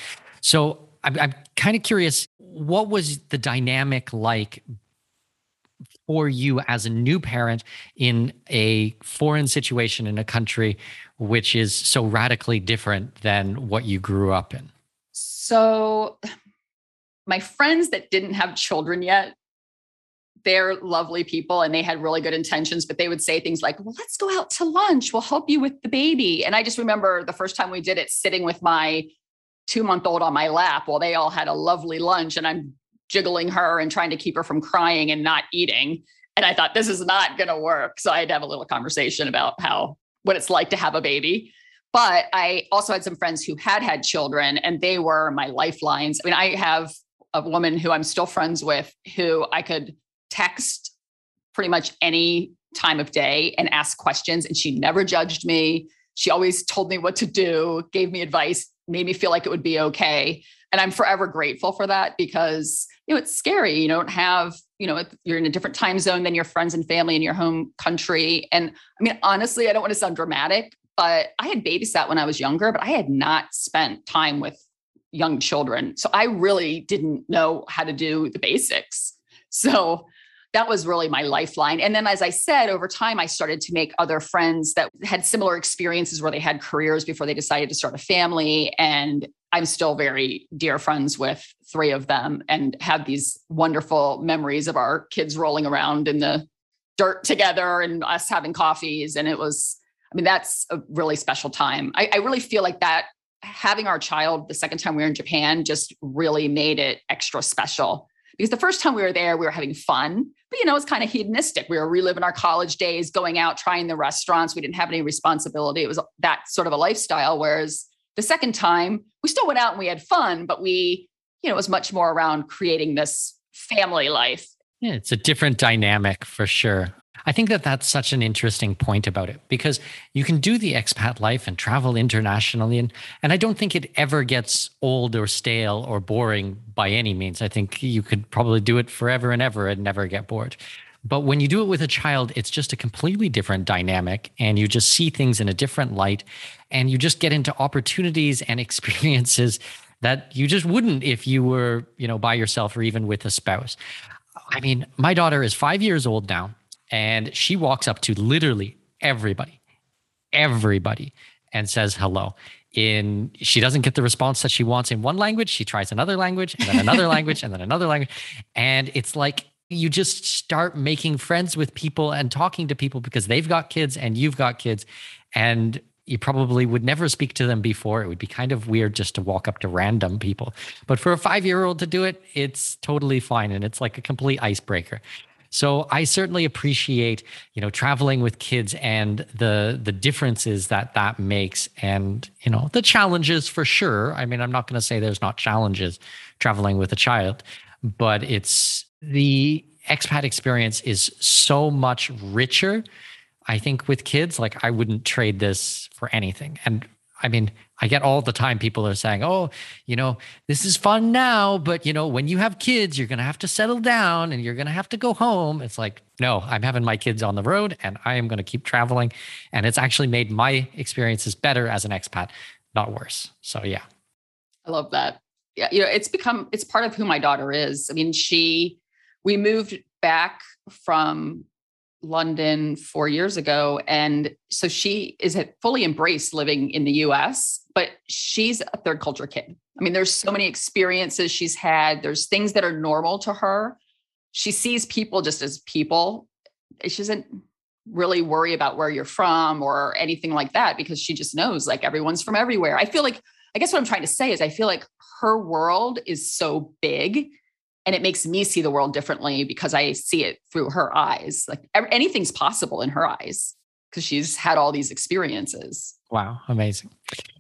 Speaker 2: So I'm, I'm kind of curious what was the dynamic like for you as a new parent in a foreign situation in a country which is so radically different than what you grew up in?
Speaker 3: So, my friends that didn't have children yet, they're lovely people and they had really good intentions, but they would say things like, Well, let's go out to lunch. We'll help you with the baby. And I just remember the first time we did it, sitting with my two month old on my lap while they all had a lovely lunch and I'm jiggling her and trying to keep her from crying and not eating. And I thought, this is not going to work. So I had to have a little conversation about how what it's like to have a baby. But I also had some friends who had had children and they were my lifelines. I mean, I have a woman who I'm still friends with who I could text pretty much any time of day and ask questions, and she never judged me. She always told me what to do, gave me advice, made me feel like it would be okay. And I'm forever grateful for that because you know it's scary. You don't have you know you're in a different time zone than your friends and family in your home country. And i mean honestly i don't want to sound dramatic but i had babysat when i was younger but i had not spent time with young children. So i really didn't know how to do the basics. So that was really my lifeline. And then as i said over time i started to make other friends that had similar experiences where they had careers before they decided to start a family. And I'm still very dear friends with three of them and have these wonderful memories of our kids rolling around in the dirt together and us having coffees. And it was, I mean, that's a really special time. I, I really feel like that having our child the second time we were in Japan just really made it extra special. Because the first time we were there, we were having fun, but you know, it's kind of hedonistic. We were reliving our college days, going out, trying the restaurants. We didn't have any responsibility. It was that sort of a lifestyle. Whereas the second time, we still went out and we had fun, but we, you know, it was much more around creating this family life.
Speaker 2: Yeah, it's a different dynamic for sure. I think that that's such an interesting point about it because you can do the expat life and travel internationally. And, and I don't think it ever gets old or stale or boring by any means. I think you could probably do it forever and ever and never get bored. But when you do it with a child, it's just a completely different dynamic and you just see things in a different light and you just get into opportunities and experiences that you just wouldn't if you were, you know, by yourself or even with a spouse. I mean, my daughter is 5 years old now and she walks up to literally everybody. Everybody and says hello in she doesn't get the response that she wants in one language she tries another language and then another language and then another language and it's like you just start making friends with people and talking to people because they've got kids and you've got kids and you probably would never speak to them before. It would be kind of weird just to walk up to random people. But for a 5-year-old to do it it's totally fine and it's like a complete icebreaker. So I certainly appreciate, you know, traveling with kids and the the differences that that makes, and you know, the challenges for sure. I mean, I'm not going to say there's not challenges traveling with a child, but it's the expat experience is so much richer. I think with kids, like I wouldn't trade this for anything. And I mean, I get all the time people are saying, "Oh, you know, this is fun now, but you know, when you have kids, you're going to have to settle down and you're going to have to go home." It's like, "No, I'm having my kids on the road and I am going to keep traveling." And it's actually made my experiences better as an expat, not worse. So, yeah.
Speaker 3: I love that. Yeah, you know, it's become it's part of who my daughter is. I mean, she we moved back from London four years ago. And so she is fully embraced living in the US, but she's a third culture kid. I mean, there's so many experiences she's had, there's things that are normal to her. She sees people just as people. She doesn't really worry about where you're from or anything like that because she just knows like everyone's from everywhere. I feel like, I guess what I'm trying to say is I feel like her world is so big and it makes me see the world differently because I see it through her eyes. Like anything's possible in her eyes because she's had all these experiences.
Speaker 2: Wow, amazing.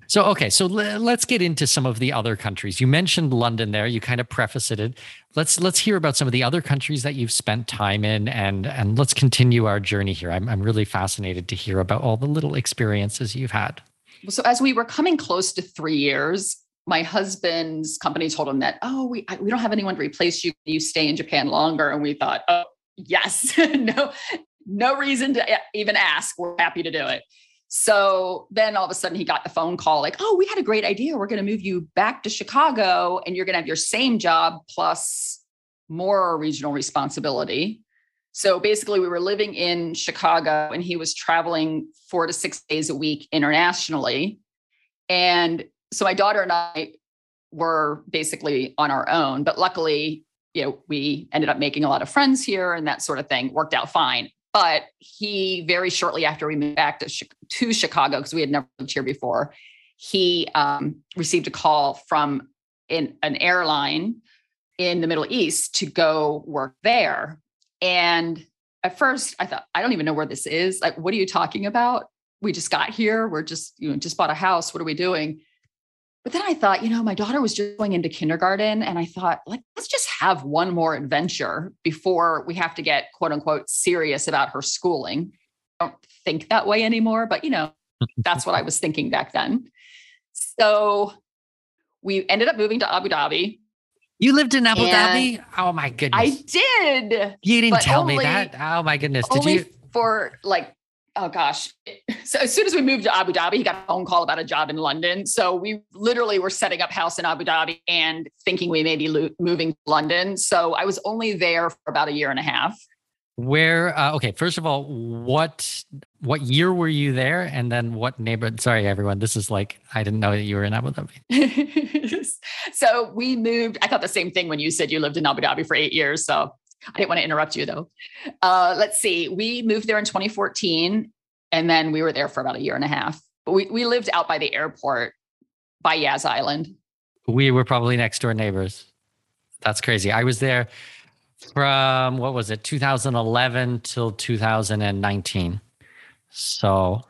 Speaker 2: So okay, so l- let's get into some of the other countries. You mentioned London there. You kind of prefaced it. Let's let's hear about some of the other countries that you've spent time in, and and let's continue our journey here. I'm I'm really fascinated to hear about all the little experiences you've had.
Speaker 3: So as we were coming close to three years, my husband's company told him that, oh, we, we don't have anyone to replace you. You stay in Japan longer. And we thought, oh, yes, no, no reason to eh, even ask. We're happy to do it. So then all of a sudden he got the phone call like, oh, we had a great idea. We're going to move you back to Chicago and you're going to have your same job plus more regional responsibility. So basically, we were living in Chicago and he was traveling four to six days a week internationally. And so my daughter and I were basically on our own, but luckily, you know, we ended up making a lot of friends here and that sort of thing worked out fine. But he very shortly after we moved back to, to Chicago, because we had never lived here before, he um, received a call from in, an airline in the Middle East to go work there. And at first, I thought, I don't even know where this is. Like, what are you talking about? We just got here. We're just, you know, just bought a house. What are we doing? But then I thought, you know, my daughter was just going into kindergarten, and I thought, like, let's just have one more adventure before we have to get quote unquote serious about her schooling. I don't think that way anymore, but you know, that's what I was thinking back then. So we ended up moving to Abu Dhabi.
Speaker 2: You lived in Abu Dhabi? Oh my goodness.
Speaker 3: I did.
Speaker 2: You didn't tell me that. Oh my goodness. Did you?
Speaker 3: For like oh gosh. So as soon as we moved to Abu Dhabi, he got a phone call about a job in London. So we literally were setting up house in Abu Dhabi and thinking we may be lo- moving to London. So I was only there for about a year and a half.
Speaker 2: Where uh, okay, first of all, what what year were you there, and then what neighborhood? Sorry, everyone. This is like I didn't know that you were in Abu
Speaker 3: Dhabi. so we moved. I thought the same thing when you said you lived in Abu Dhabi for eight years. So I didn't want to interrupt you though. Uh, let's see. We moved there in 2014, and then we were there for about a year and a half. But we we lived out by the airport by Yas Island.
Speaker 2: We were probably next door neighbors. That's crazy. I was there from what was it, 2011 till 2019. So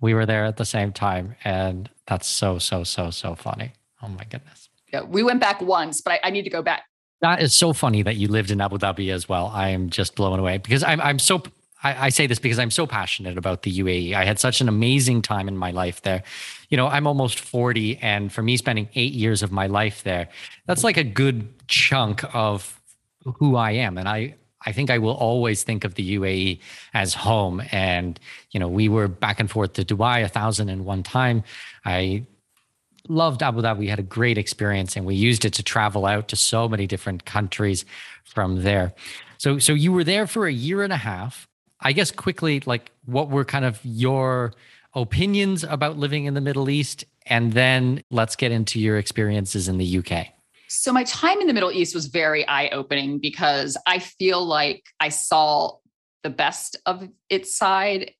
Speaker 2: we were there at the same time, and that's so so so so funny. Oh my goodness.
Speaker 3: Yeah, we went back once, but I, I need to go back
Speaker 2: that is so funny that you lived in Abu Dhabi as well. I am just blown away because I'm I'm so I, I, say this because I'm so passionate about the UAE. I had such an amazing time in my life there. You know, I'm almost 40, and for me, spending eight years of my life there, that's like a good chunk of who I am. And I, I think I will always think of the UAE as home. And, you know, we were back and forth to Dubai a thousand and one time. I loved Abu Dhabi. We had a great experience and we used it to travel out to so many different countries from there. So so you were there for a year and a half. I guess quickly like what were kind of your opinions about living in the Middle East and then let's get into your experiences in the UK.
Speaker 3: So my time in the Middle East was very eye-opening because I feel like I saw the best of its side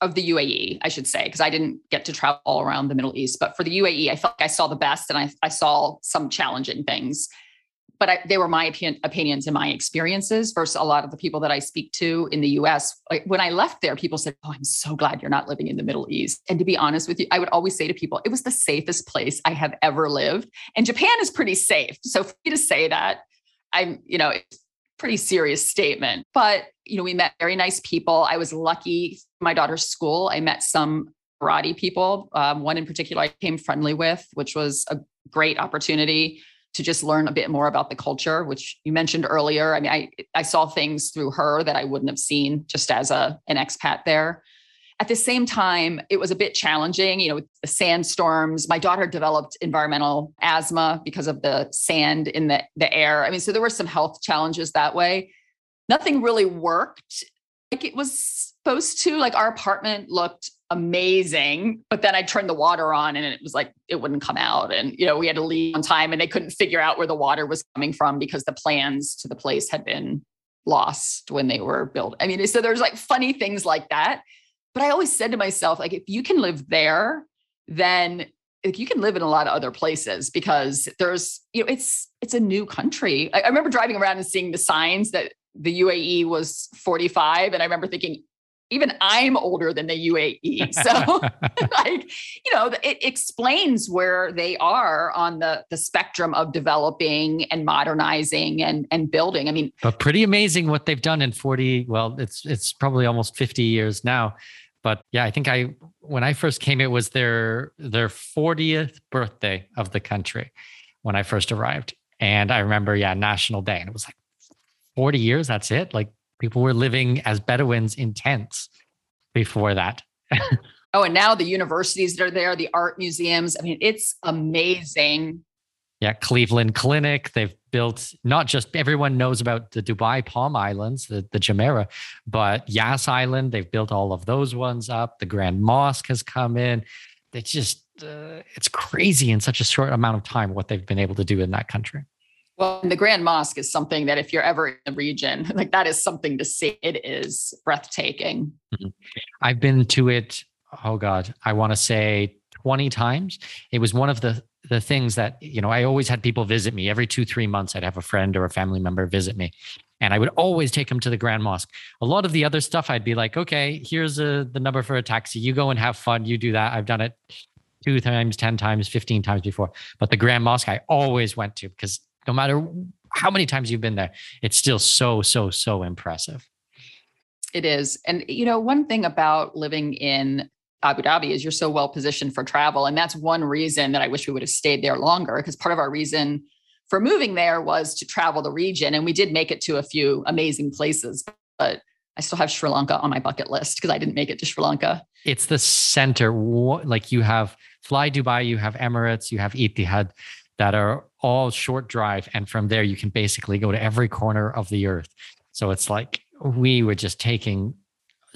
Speaker 3: of the UAE, I should say, because I didn't get to travel all around the Middle East. But for the UAE, I felt like I saw the best and I, I saw some challenging things. But I, they were my opinion, opinions and my experiences versus a lot of the people that I speak to in the US. Like when I left there, people said, Oh, I'm so glad you're not living in the Middle East. And to be honest with you, I would always say to people, it was the safest place I have ever lived. And Japan is pretty safe. So for me to say that, I'm, you know, it's pretty serious statement. But, you know, we met very nice people. I was lucky my daughter's school. I met some karate people, um, one in particular I became friendly with, which was a great opportunity to just learn a bit more about the culture, which you mentioned earlier. I mean, I, I saw things through her that I wouldn't have seen just as a, an expat there. At the same time, it was a bit challenging, you know, with the sandstorms. My daughter developed environmental asthma because of the sand in the, the air. I mean, so there were some health challenges that way. Nothing really worked like it was supposed to. Like our apartment looked amazing, but then I turned the water on and it was like it wouldn't come out. And you know, we had to leave on time and they couldn't figure out where the water was coming from because the plans to the place had been lost when they were built. I mean, so there's like funny things like that. But I always said to myself, like, if you can live there, then like you can live in a lot of other places because there's, you know, it's it's a new country. I, I remember driving around and seeing the signs that the UAE was 45. And I remember thinking, even I'm older than the UAE. So like, you know, it explains where they are on the the spectrum of developing and modernizing and and building. I mean,
Speaker 2: but pretty amazing what they've done in 40, well, it's it's probably almost 50 years now. But yeah, I think I when I first came, it was their their 40th birthday of the country when I first arrived. And I remember, yeah, National Day. And it was like, 40 years, that's it. Like people were living as Bedouins in tents before that.
Speaker 3: oh, and now the universities that are there, the art museums. I mean, it's amazing.
Speaker 2: Yeah, Cleveland Clinic. They've built not just everyone knows about the Dubai Palm Islands, the, the Jumeirah, but Yas Island. They've built all of those ones up. The Grand Mosque has come in. It's just, uh, it's crazy in such a short amount of time what they've been able to do in that country.
Speaker 3: Well, the Grand Mosque is something that if you're ever in the region, like that is something to see. It is breathtaking. Mm-hmm.
Speaker 2: I've been to it, oh God, I want to say 20 times. It was one of the the things that, you know, I always had people visit me every two, three months. I'd have a friend or a family member visit me. And I would always take them to the Grand Mosque. A lot of the other stuff, I'd be like, okay, here's a, the number for a taxi. You go and have fun. You do that. I've done it two times, 10 times, 15 times before. But the Grand Mosque, I always went to because no matter how many times you've been there, it's still so, so, so impressive.
Speaker 3: It is. And, you know, one thing about living in Abu Dhabi is you're so well positioned for travel. And that's one reason that I wish we would have stayed there longer because part of our reason for moving there was to travel the region. And we did make it to a few amazing places, but I still have Sri Lanka on my bucket list because I didn't make it to Sri Lanka.
Speaker 2: It's the center. Like you have Fly Dubai, you have Emirates, you have Etihad that are all short drive. And from there, you can basically go to every corner of the earth. So it's like we were just taking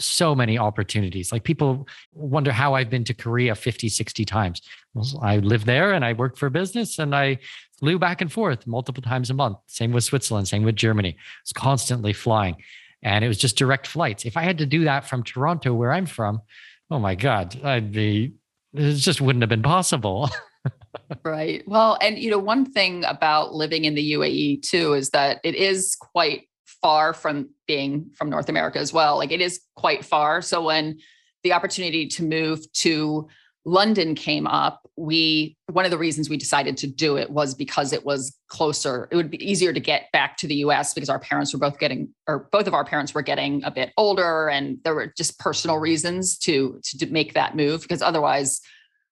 Speaker 2: so many opportunities. Like people wonder how I've been to Korea 50, 60 times. Well, I live there and I work for a business and I flew back and forth multiple times a month. Same with Switzerland, same with Germany. It's constantly flying. And it was just direct flights. If I had to do that from Toronto, where I'm from, oh my God, I'd be, it just wouldn't have been possible.
Speaker 3: right. Well, and you know, one thing about living in the UAE too is that it is quite far from being from North America as well. Like it is quite far. So when the opportunity to move to London came up, we one of the reasons we decided to do it was because it was closer. It would be easier to get back to the US because our parents were both getting or both of our parents were getting a bit older and there were just personal reasons to to make that move because otherwise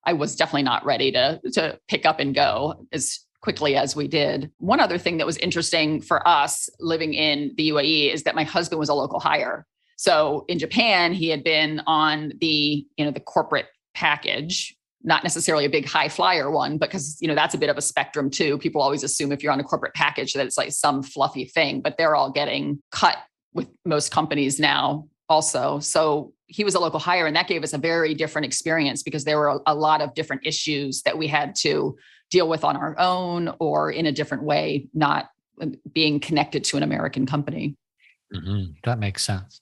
Speaker 3: I was definitely not ready to to pick up and go as quickly as we did. One other thing that was interesting for us living in the UAE is that my husband was a local hire. So in Japan, he had been on the, you know, the corporate package, not necessarily a big high flyer one, because you know that's a bit of a spectrum too. People always assume if you're on a corporate package that it's like some fluffy thing, but they're all getting cut with most companies now also. So he was a local hire, and that gave us a very different experience because there were a, lot of different issues that we had to deal with on our own or in a different way, not being connected to an American company.
Speaker 2: Mm-hmm. That makes sense.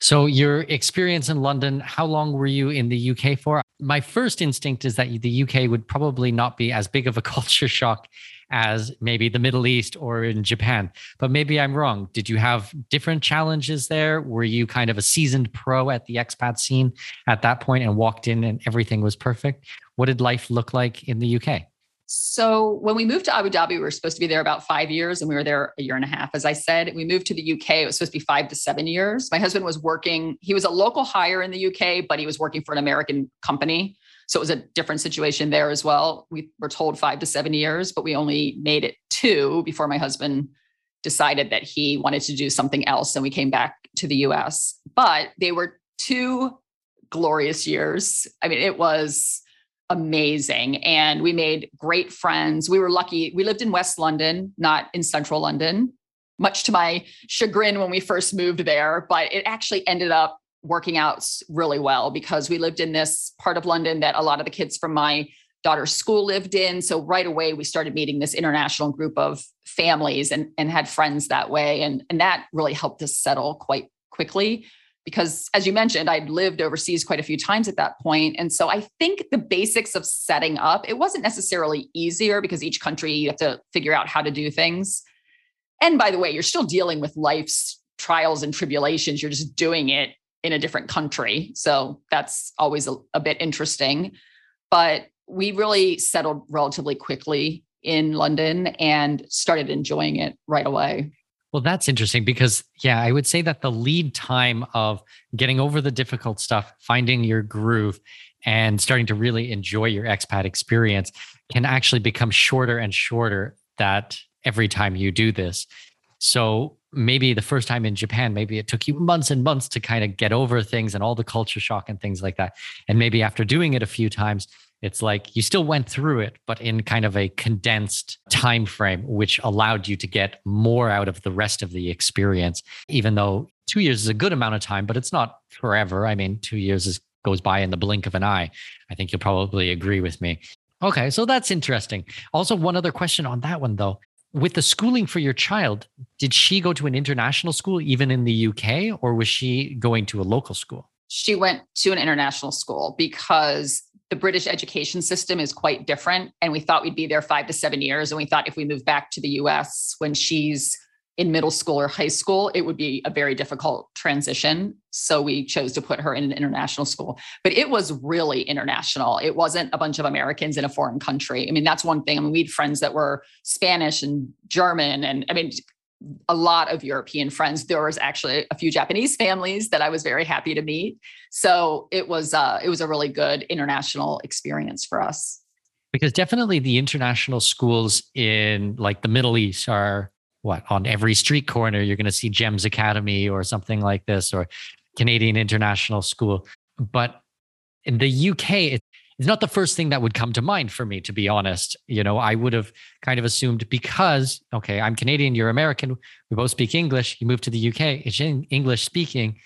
Speaker 2: So, your experience in London, how long were you in the UK for? My first instinct is that the UK would probably not be as big of a culture shock as maybe the Middle East or in Japan, but maybe I'm wrong. Did you have different challenges there? Were you kind of a seasoned pro at the expat scene at that point and walked in and everything was perfect? What did life look like in the UK?
Speaker 3: So when we moved to Abu Dhabi, we were supposed to be there about five years, and we were there a year and a half. As I said, we moved to the UK. It was supposed to be five to seven years. My husband was working; he was a local hire in the UK, but he was working for an American company, so it was a different situation there as well. We were told five to seven years, but we only made it two before my husband decided that he wanted to do something else, and we came back to the US. But they were two glorious years. I mean, it was amazing and we made great friends. We were lucky. We lived in West London, not in central London, much to my chagrin when we first moved there, but it actually ended up working out really well because we lived in this part of London that a lot of the kids from my daughter's school lived in. So right away we started meeting this international group of families and, and had friends that way. And, and that really helped us settle quite quickly because as you mentioned i'd lived overseas quite a few times at that point. And so i think the basics of setting up it wasn't necessarily easier because each country you have to figure out how to do things. And by the way you're still dealing with life's trials and tribulations. You're just doing it in a different country. So that's always a, a bit interesting. But we really settled relatively quickly in london and started enjoying it right away
Speaker 2: well, that's interesting because, yeah, I would say that the lead time of getting over the difficult stuff, finding your groove, and starting to really enjoy your expat experience can actually become shorter and shorter that every time you do this. So maybe the first time in Japan, maybe it took you months and months to kind of get over things and all the culture shock and things like that. And maybe after doing it a few times, it's like you still went through it but in kind of a condensed time frame which allowed you to get more out of the rest of the experience even though 2 years is a good amount of time but it's not forever. I mean 2 years is, goes by in the blink of an eye. I think you'll probably agree with me. Okay so that's interesting. Also one other question on that one though. With the schooling for your child did she go to an international school even in the UK or was she going to a local school?
Speaker 3: She went to an international school because the British education system is quite different. And we thought we'd be there five to seven years. And we thought if we moved back to the US when she's in middle school or high school, it would be a very difficult transition. So we chose to put her in an international school. But it was really international. It wasn't a bunch of Americans in a foreign country. I mean, that's one thing. I mean, we had friends that were Spanish and German. And I mean, a lot of European friends. There was actually a few Japanese families that I was very happy to meet. So it was uh, it was a really good international experience for us.
Speaker 2: Because definitely the international schools in like the Middle East are what on every street corner you're going to see Gems Academy or something like this or Canadian International School. But in the UK, it's not the first thing that would come to mind for me, to be honest. You know, I would have kind of assumed because, okay, I'm Canadian, you're American, we both speak English, you move to the UK, it's in English speaking,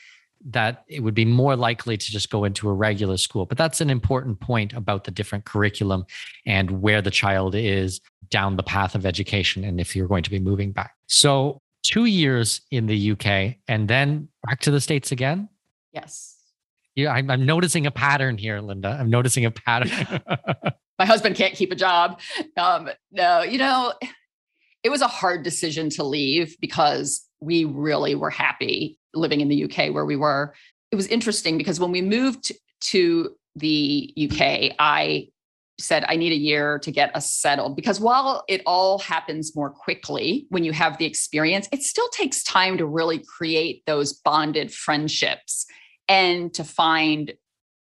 Speaker 2: that it would be more likely to just go into a regular school. But that's an important point about the different curriculum and where the child is down the path of education and if you're going to be moving back. So, two years in the UK and then back to the States again?
Speaker 3: Yes.
Speaker 2: Yeah, I'm, I'm noticing a pattern here, Linda. I'm noticing a pattern.
Speaker 3: My husband can't keep a job. Um, no, you know, it was a hard decision to leave because we really were happy living in the UK where we were. It was interesting because when we moved to the UK, I said, I need a year to get us settled because while it all happens more quickly when you have the experience, it still takes time to really create those bonded friendships and to find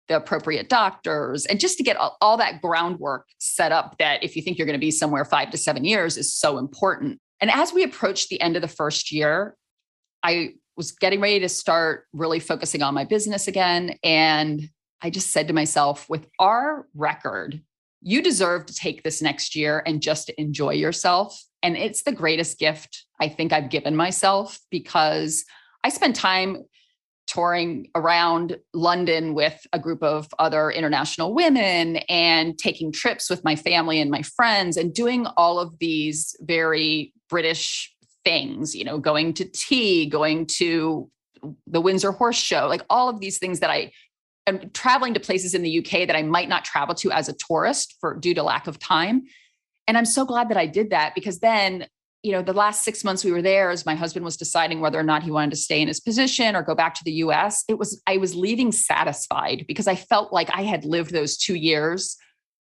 Speaker 3: the appropriate doctors and just to get all, all that groundwork set up that if you think you're going to be somewhere five to seven years is so important. And as we approached the end of the first year, I was getting ready to start really focusing on my business again. And I just said to myself, with our record, you deserve to take this next year and just enjoy yourself. And it's the greatest gift I think I've given myself because I spent time touring around London with a group of other international women and taking trips with my family and my friends and doing all of these very British things, you know, going to tea, going to the Windsor Horse Show, like all of these things that I am traveling to places in the UK that I might not travel to as a tourist for due to lack of time. And I'm so glad that I did that because then you know, the last six months we were there, as my husband was deciding whether or not he wanted to stay in his position or go back to the US, it was, I was leaving satisfied because I felt like I had lived those two years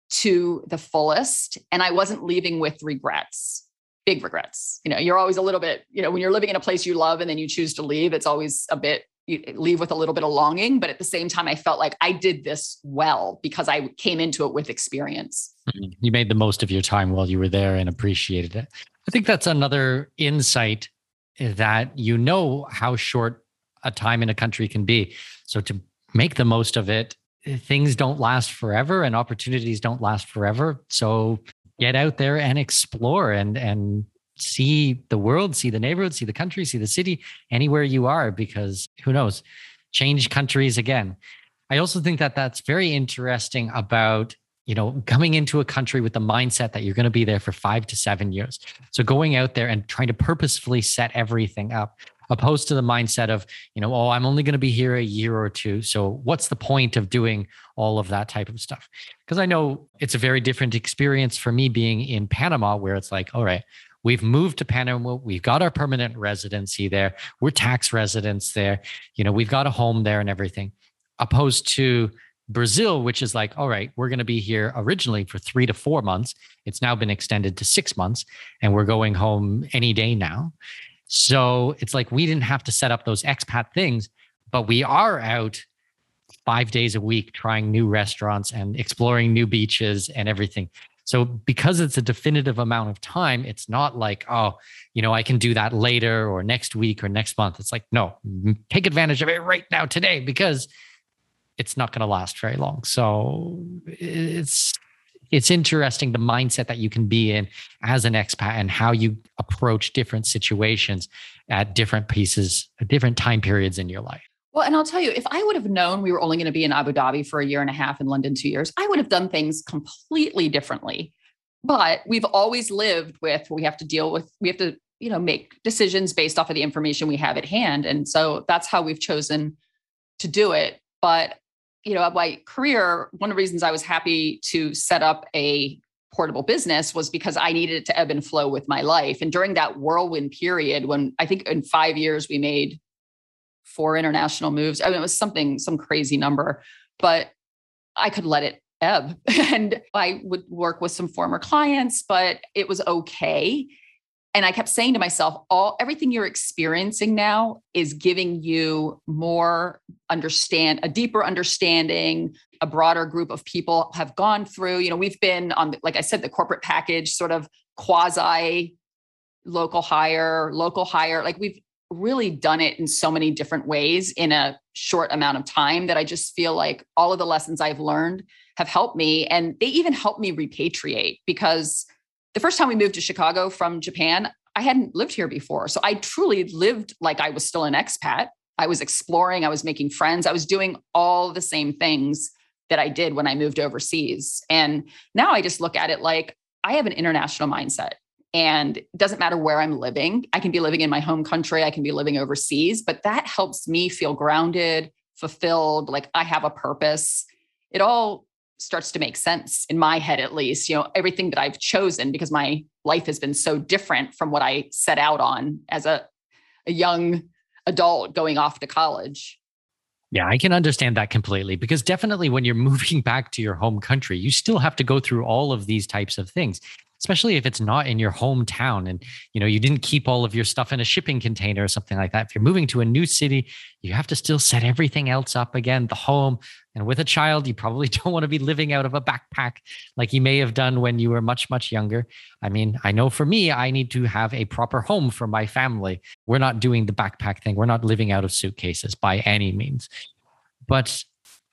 Speaker 3: to the fullest and I wasn't leaving with regrets, big regrets. You know, you're always a little bit, you know, when you're living in a place you love and then you choose to leave, it's always a bit, leave with a little bit of longing. But at the same time, I felt like I did this well because I came into it with experience.
Speaker 2: Mm-hmm. You made the most of your time while you were there and appreciated it. I think that's another insight that you know how short a time in a country can be. So to make the most of it, things don't last forever and opportunities don't last forever. So get out there and explore and and see the world, see the neighborhood, see the country, see the city, anywhere you are, because who knows, change countries again. I also think that that's very interesting about you know, coming into a country with the mindset that you're going to be there for five to seven years. So going out there and trying to purposefully set everything up, opposed to the mindset of, you know, oh, I'm only going to be here a year or two. So what's the point of doing all of that type of stuff? Because I know it's a very different experience for me being in Panama, where it's like, all right, we've moved to Panama. We've got our permanent residency there. We're tax residents there. You know, we've got a home there and everything. Opposed to Brazil, which is like, all right, we're going to be here originally for three to four months. It's now been extended to six months, and we're going home any day now. So it's like we didn't have to set up those expat things, but we are out five days a week trying new restaurants and exploring new beaches and everything. So because it's a definitive amount of time, it's not like, oh, you know, I can do that later or next week or next month. It's like, no, take advantage of it right now today because it's not going to last very long. So it's it's interesting the mindset that you can be in as an expat and how you approach different situations at different pieces, different time periods in your life.
Speaker 3: Well, and I'll tell you, if I would have known we were only going to be in Abu Dhabi for a year and a half in London two years, I would have done things completely differently. But we've always lived with we have to deal with, we have to, you know, make decisions based off of the information we have at hand. And so that's how we've chosen to do it. But you know, my career, one of the reasons I was happy to set up a portable business was because I needed it to ebb and flow with my life. And during that whirlwind period, when I think in five years we made four international moves, I mean, it was something, some crazy number, but I could let it ebb. And I would work with some former clients, but it was okay. And i kept saying to myself all everything you're experiencing now is giving you more understand a deeper understanding. A broader group of people have gone through you know we've been on like i said the corporate package sort of quasi local hire local hire. Like we've really done it in so many different ways in a short amount of time that i just feel like all of the lessons i've learned have helped me and they even helped me repatriate because the first time we moved to Chicago from Japan, I hadn't lived here before. So I truly lived like I was still an expat. I was exploring, I was making friends, I was doing all the same things that I did when I moved overseas. And now I just look at it like I have an international mindset. And it doesn't matter where I'm living. I can be living in my home country, I can be living overseas, but that helps me feel grounded, fulfilled, like I have a purpose. It all starts to make sense in my head at least you know everything that i've chosen because my life has been so different from what i set out on as a, a young adult going off to college
Speaker 2: Yeah, I can understand that completely because definitely when you're moving back to your home country, you still have to go through all of these types of things especially if it's not in your hometown and you know you didn't keep all of your stuff in a shipping container or something like that. If you're moving to a new city you have to still set everything else up again the home. And with a child you probably don't want to be living out of a backpack like you may have done when you were much much younger. I mean i know for me i need to have a proper home for my family. We're not doing the backpack thing. We're not living out of suitcases by any means. But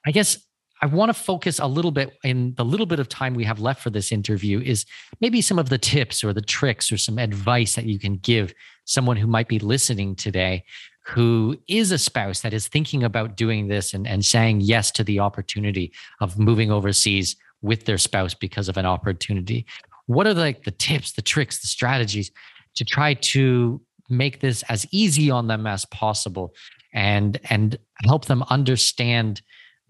Speaker 2: i guess I want to focus a little bit in the little bit of time we have left for this interview is maybe some of the tips or the tricks or some advice that you can give someone who might be listening today who is a spouse that is thinking about doing this and, and saying yes to the opportunity of moving overseas with their spouse because of an opportunity. What are the, like the tips, the tricks, the strategies to try to make this as easy on them as possible and and help them understand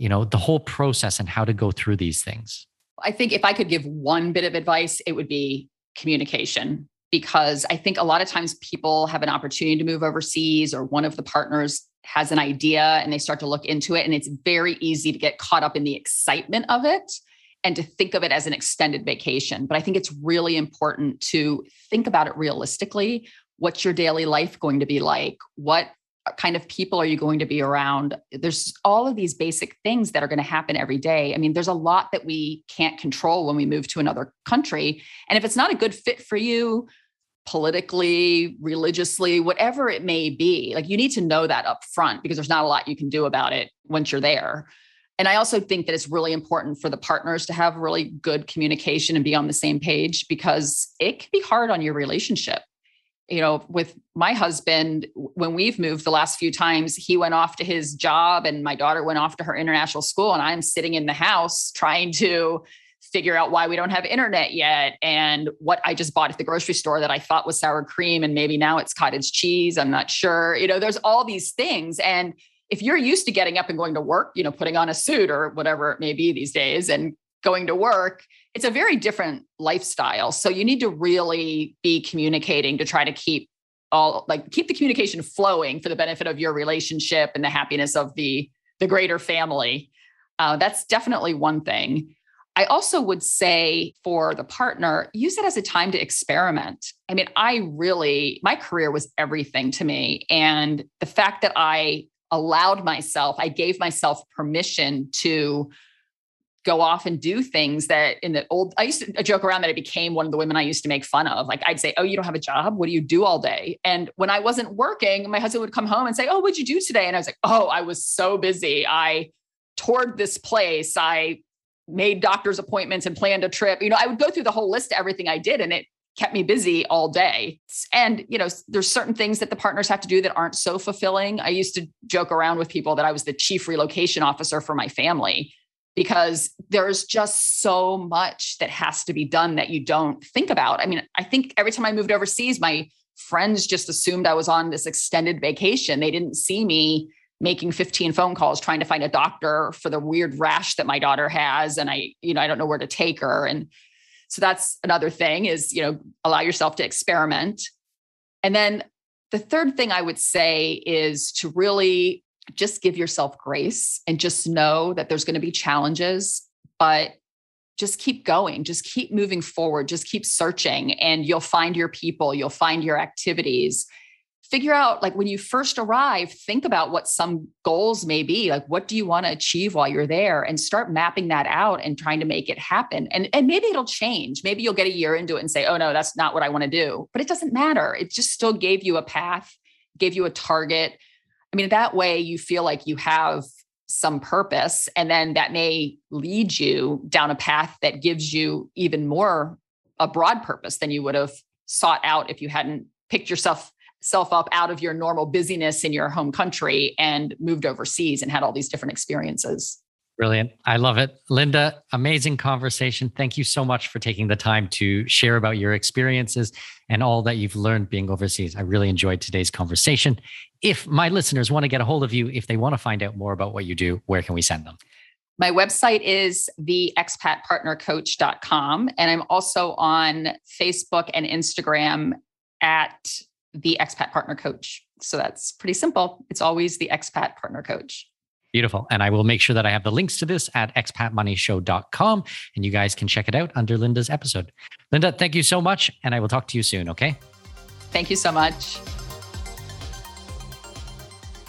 Speaker 2: you know the whole process and how to go through these things.
Speaker 3: I think if i could give one bit of advice it would be communication because i think a lot of times people have an opportunity to move overseas or one of the partners has an idea and they start to look into it and it's very easy to get caught up in the excitement of it and to think of it as an extended vacation. But i think it's really important to think about it realistically. What's your daily life going to be like? What kind of people are you going to be around? There's all of these basic things that are going to happen every day. I mean there's a lot that we can't control when we move to another country. And if it's not a good fit for you politically religiously whatever it may be like you need to know that up front because there's not a lot you can do about it once you're there. And i also think that it's really important for the partners to have really good communication and be on the same page because it can be hard on your relationship you know, with my husband, when we've moved the last few times, he went off to his job and my daughter went off to her international school. And I'm sitting in the house trying to figure out why we don't have internet yet and what I just bought at the grocery store that I thought was sour cream and maybe now it's cottage cheese. I'm not sure. You know, there's all these things. And if you're used to getting up and going to work, you know, putting on a suit or whatever it may be these days and going to work, it's a very different lifestyle. So you need to really be communicating to try to keep all like keep the communication flowing for the benefit of your relationship and the happiness of the the greater family. Uh, that's definitely one thing. I also would say for the partner, use it as a time to experiment. I mean, I really, my career was everything to me. And the fact that I allowed myself, I gave myself permission to go off and do things that in the old I used to joke around that I became one of the women I used to make fun of. Like I'd say, "Oh, you don't have a job? What do you do all day?" And when I wasn't working, my husband would come home and say, "Oh, what'd you do today?" And I was like, "Oh, I was so busy. I toured this place. I made doctor's appointments and planned a trip. You know, I would go through the whole list of everything I did and it kept me busy all day. And, you know, there's certain things that the partners have to do that aren't so fulfilling. I used to joke around with people that I was the chief relocation officer for my family because there's just so much that has to be done that you don't think about. I mean, I think every time I moved overseas, my friends just assumed I was on this extended vacation. They didn't see me making 15 phone calls trying to find a doctor for the weird rash that my daughter has and I, you know, I don't know where to take her and so that's another thing is, you know, allow yourself to experiment. And then the third thing I would say is to really just give yourself grace and just know that there's going to be challenges, but just keep going, just keep moving forward, just keep searching, and you'll find your people, you'll find your activities. Figure out, like, when you first arrive, think about what some goals may be. Like, what do you want to achieve while you're there? And start mapping that out and trying to make it happen. And, and maybe it'll change. Maybe you'll get a year into it and say, oh, no, that's not what I want to do. But it doesn't matter. It just still gave you a path, gave you a target I mean, that way you feel like you have some purpose, and then that may lead you down a path that gives you even more a broad purpose than you would have sought out if you hadn't picked yourself self up out of your normal busyness in your home country and moved overseas and had all these different experiences.
Speaker 2: Brilliant. I love it. Linda, amazing conversation. Thank you so much for taking the time to share about your experiences and all that you've learned being overseas. I really enjoyed today's conversation. If my listeners want to get a hold of you, if they want to find out more about what you do, where can we send them?
Speaker 3: My website is theexpatpartnercoach.com. And I'm also on Facebook and Instagram at the Expat Partner Coach. So that's pretty simple. It's always the Expat Partner Coach.
Speaker 4: Beautiful. And I will make sure that I have the links to this at expatmoneyshow.com and you guys can check it out under Linda's episode. Linda, thank you so much. And I will talk to you soon. Okay.
Speaker 3: Thank you so much.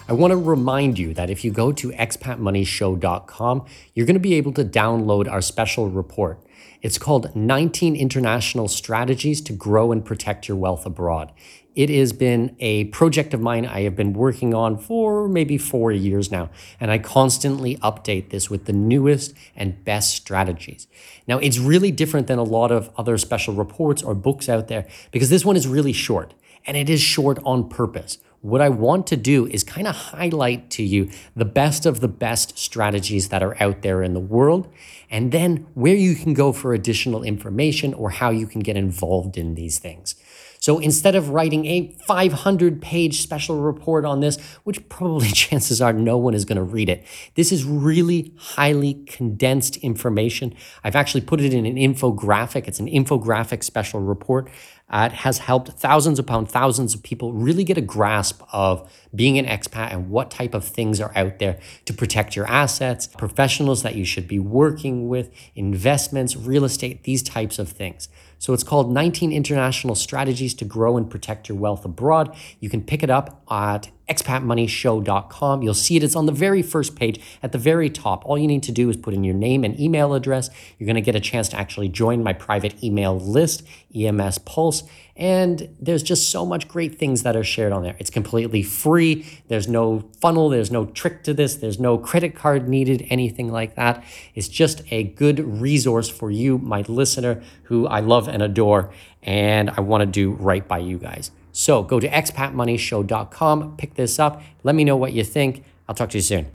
Speaker 1: I want to remind you that if you go to expatmoneyshow.com, you're going to be able to download our special report. It's called 19 International Strategies to Grow and Protect Your Wealth Abroad. It has been a project of mine I have been working on for maybe four years now, and I constantly update this with the newest and best strategies. Now, it's really different than a lot of other special reports or books out there because this one is really short, and it is short on purpose. What I want to do is kind of highlight to you the best of the best strategies that are out there in the world, and then where you can go for additional information or how you can get involved in these things. So instead of writing a 500 page special report on this, which probably chances are no one is going to read it, this is really highly condensed information. I've actually put it in an infographic. It's an infographic special report. Uh, it has helped thousands upon thousands of people really get a grasp of being an expat and what type of things are out there to protect your assets, professionals that you should be working with, investments, real estate, these types of things. So it's called 19 International Strategies to Grow and Protect Your Wealth Abroad. You can pick it up at expatmoneyshow.com. You'll see it. It's on the very first page at the very top. All you need to do is put in your name and email address. You're going to get a chance to actually join my private email list, EMS Pulse. And there's just so much great things that are shared on there. It's completely free. There's no funnel, there's no trick to this, there's no credit card needed, anything like that. It's just a good resource for you, my listener, who I love and adore, and I want to do right by you guys. So go to expatmoneyshow.com, pick this up, let me know what you think. I'll talk to you soon.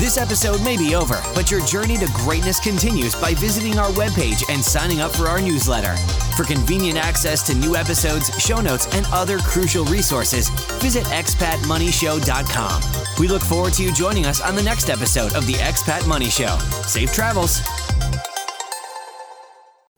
Speaker 5: This episode may be over, but your journey to greatness continues by visiting our webpage and signing up for our newsletter. For convenient access to new episodes, show notes, and other crucial resources, visit expatmoneyshow.com. We look forward to you joining us on the next episode of the Expat Money Show. Safe travels.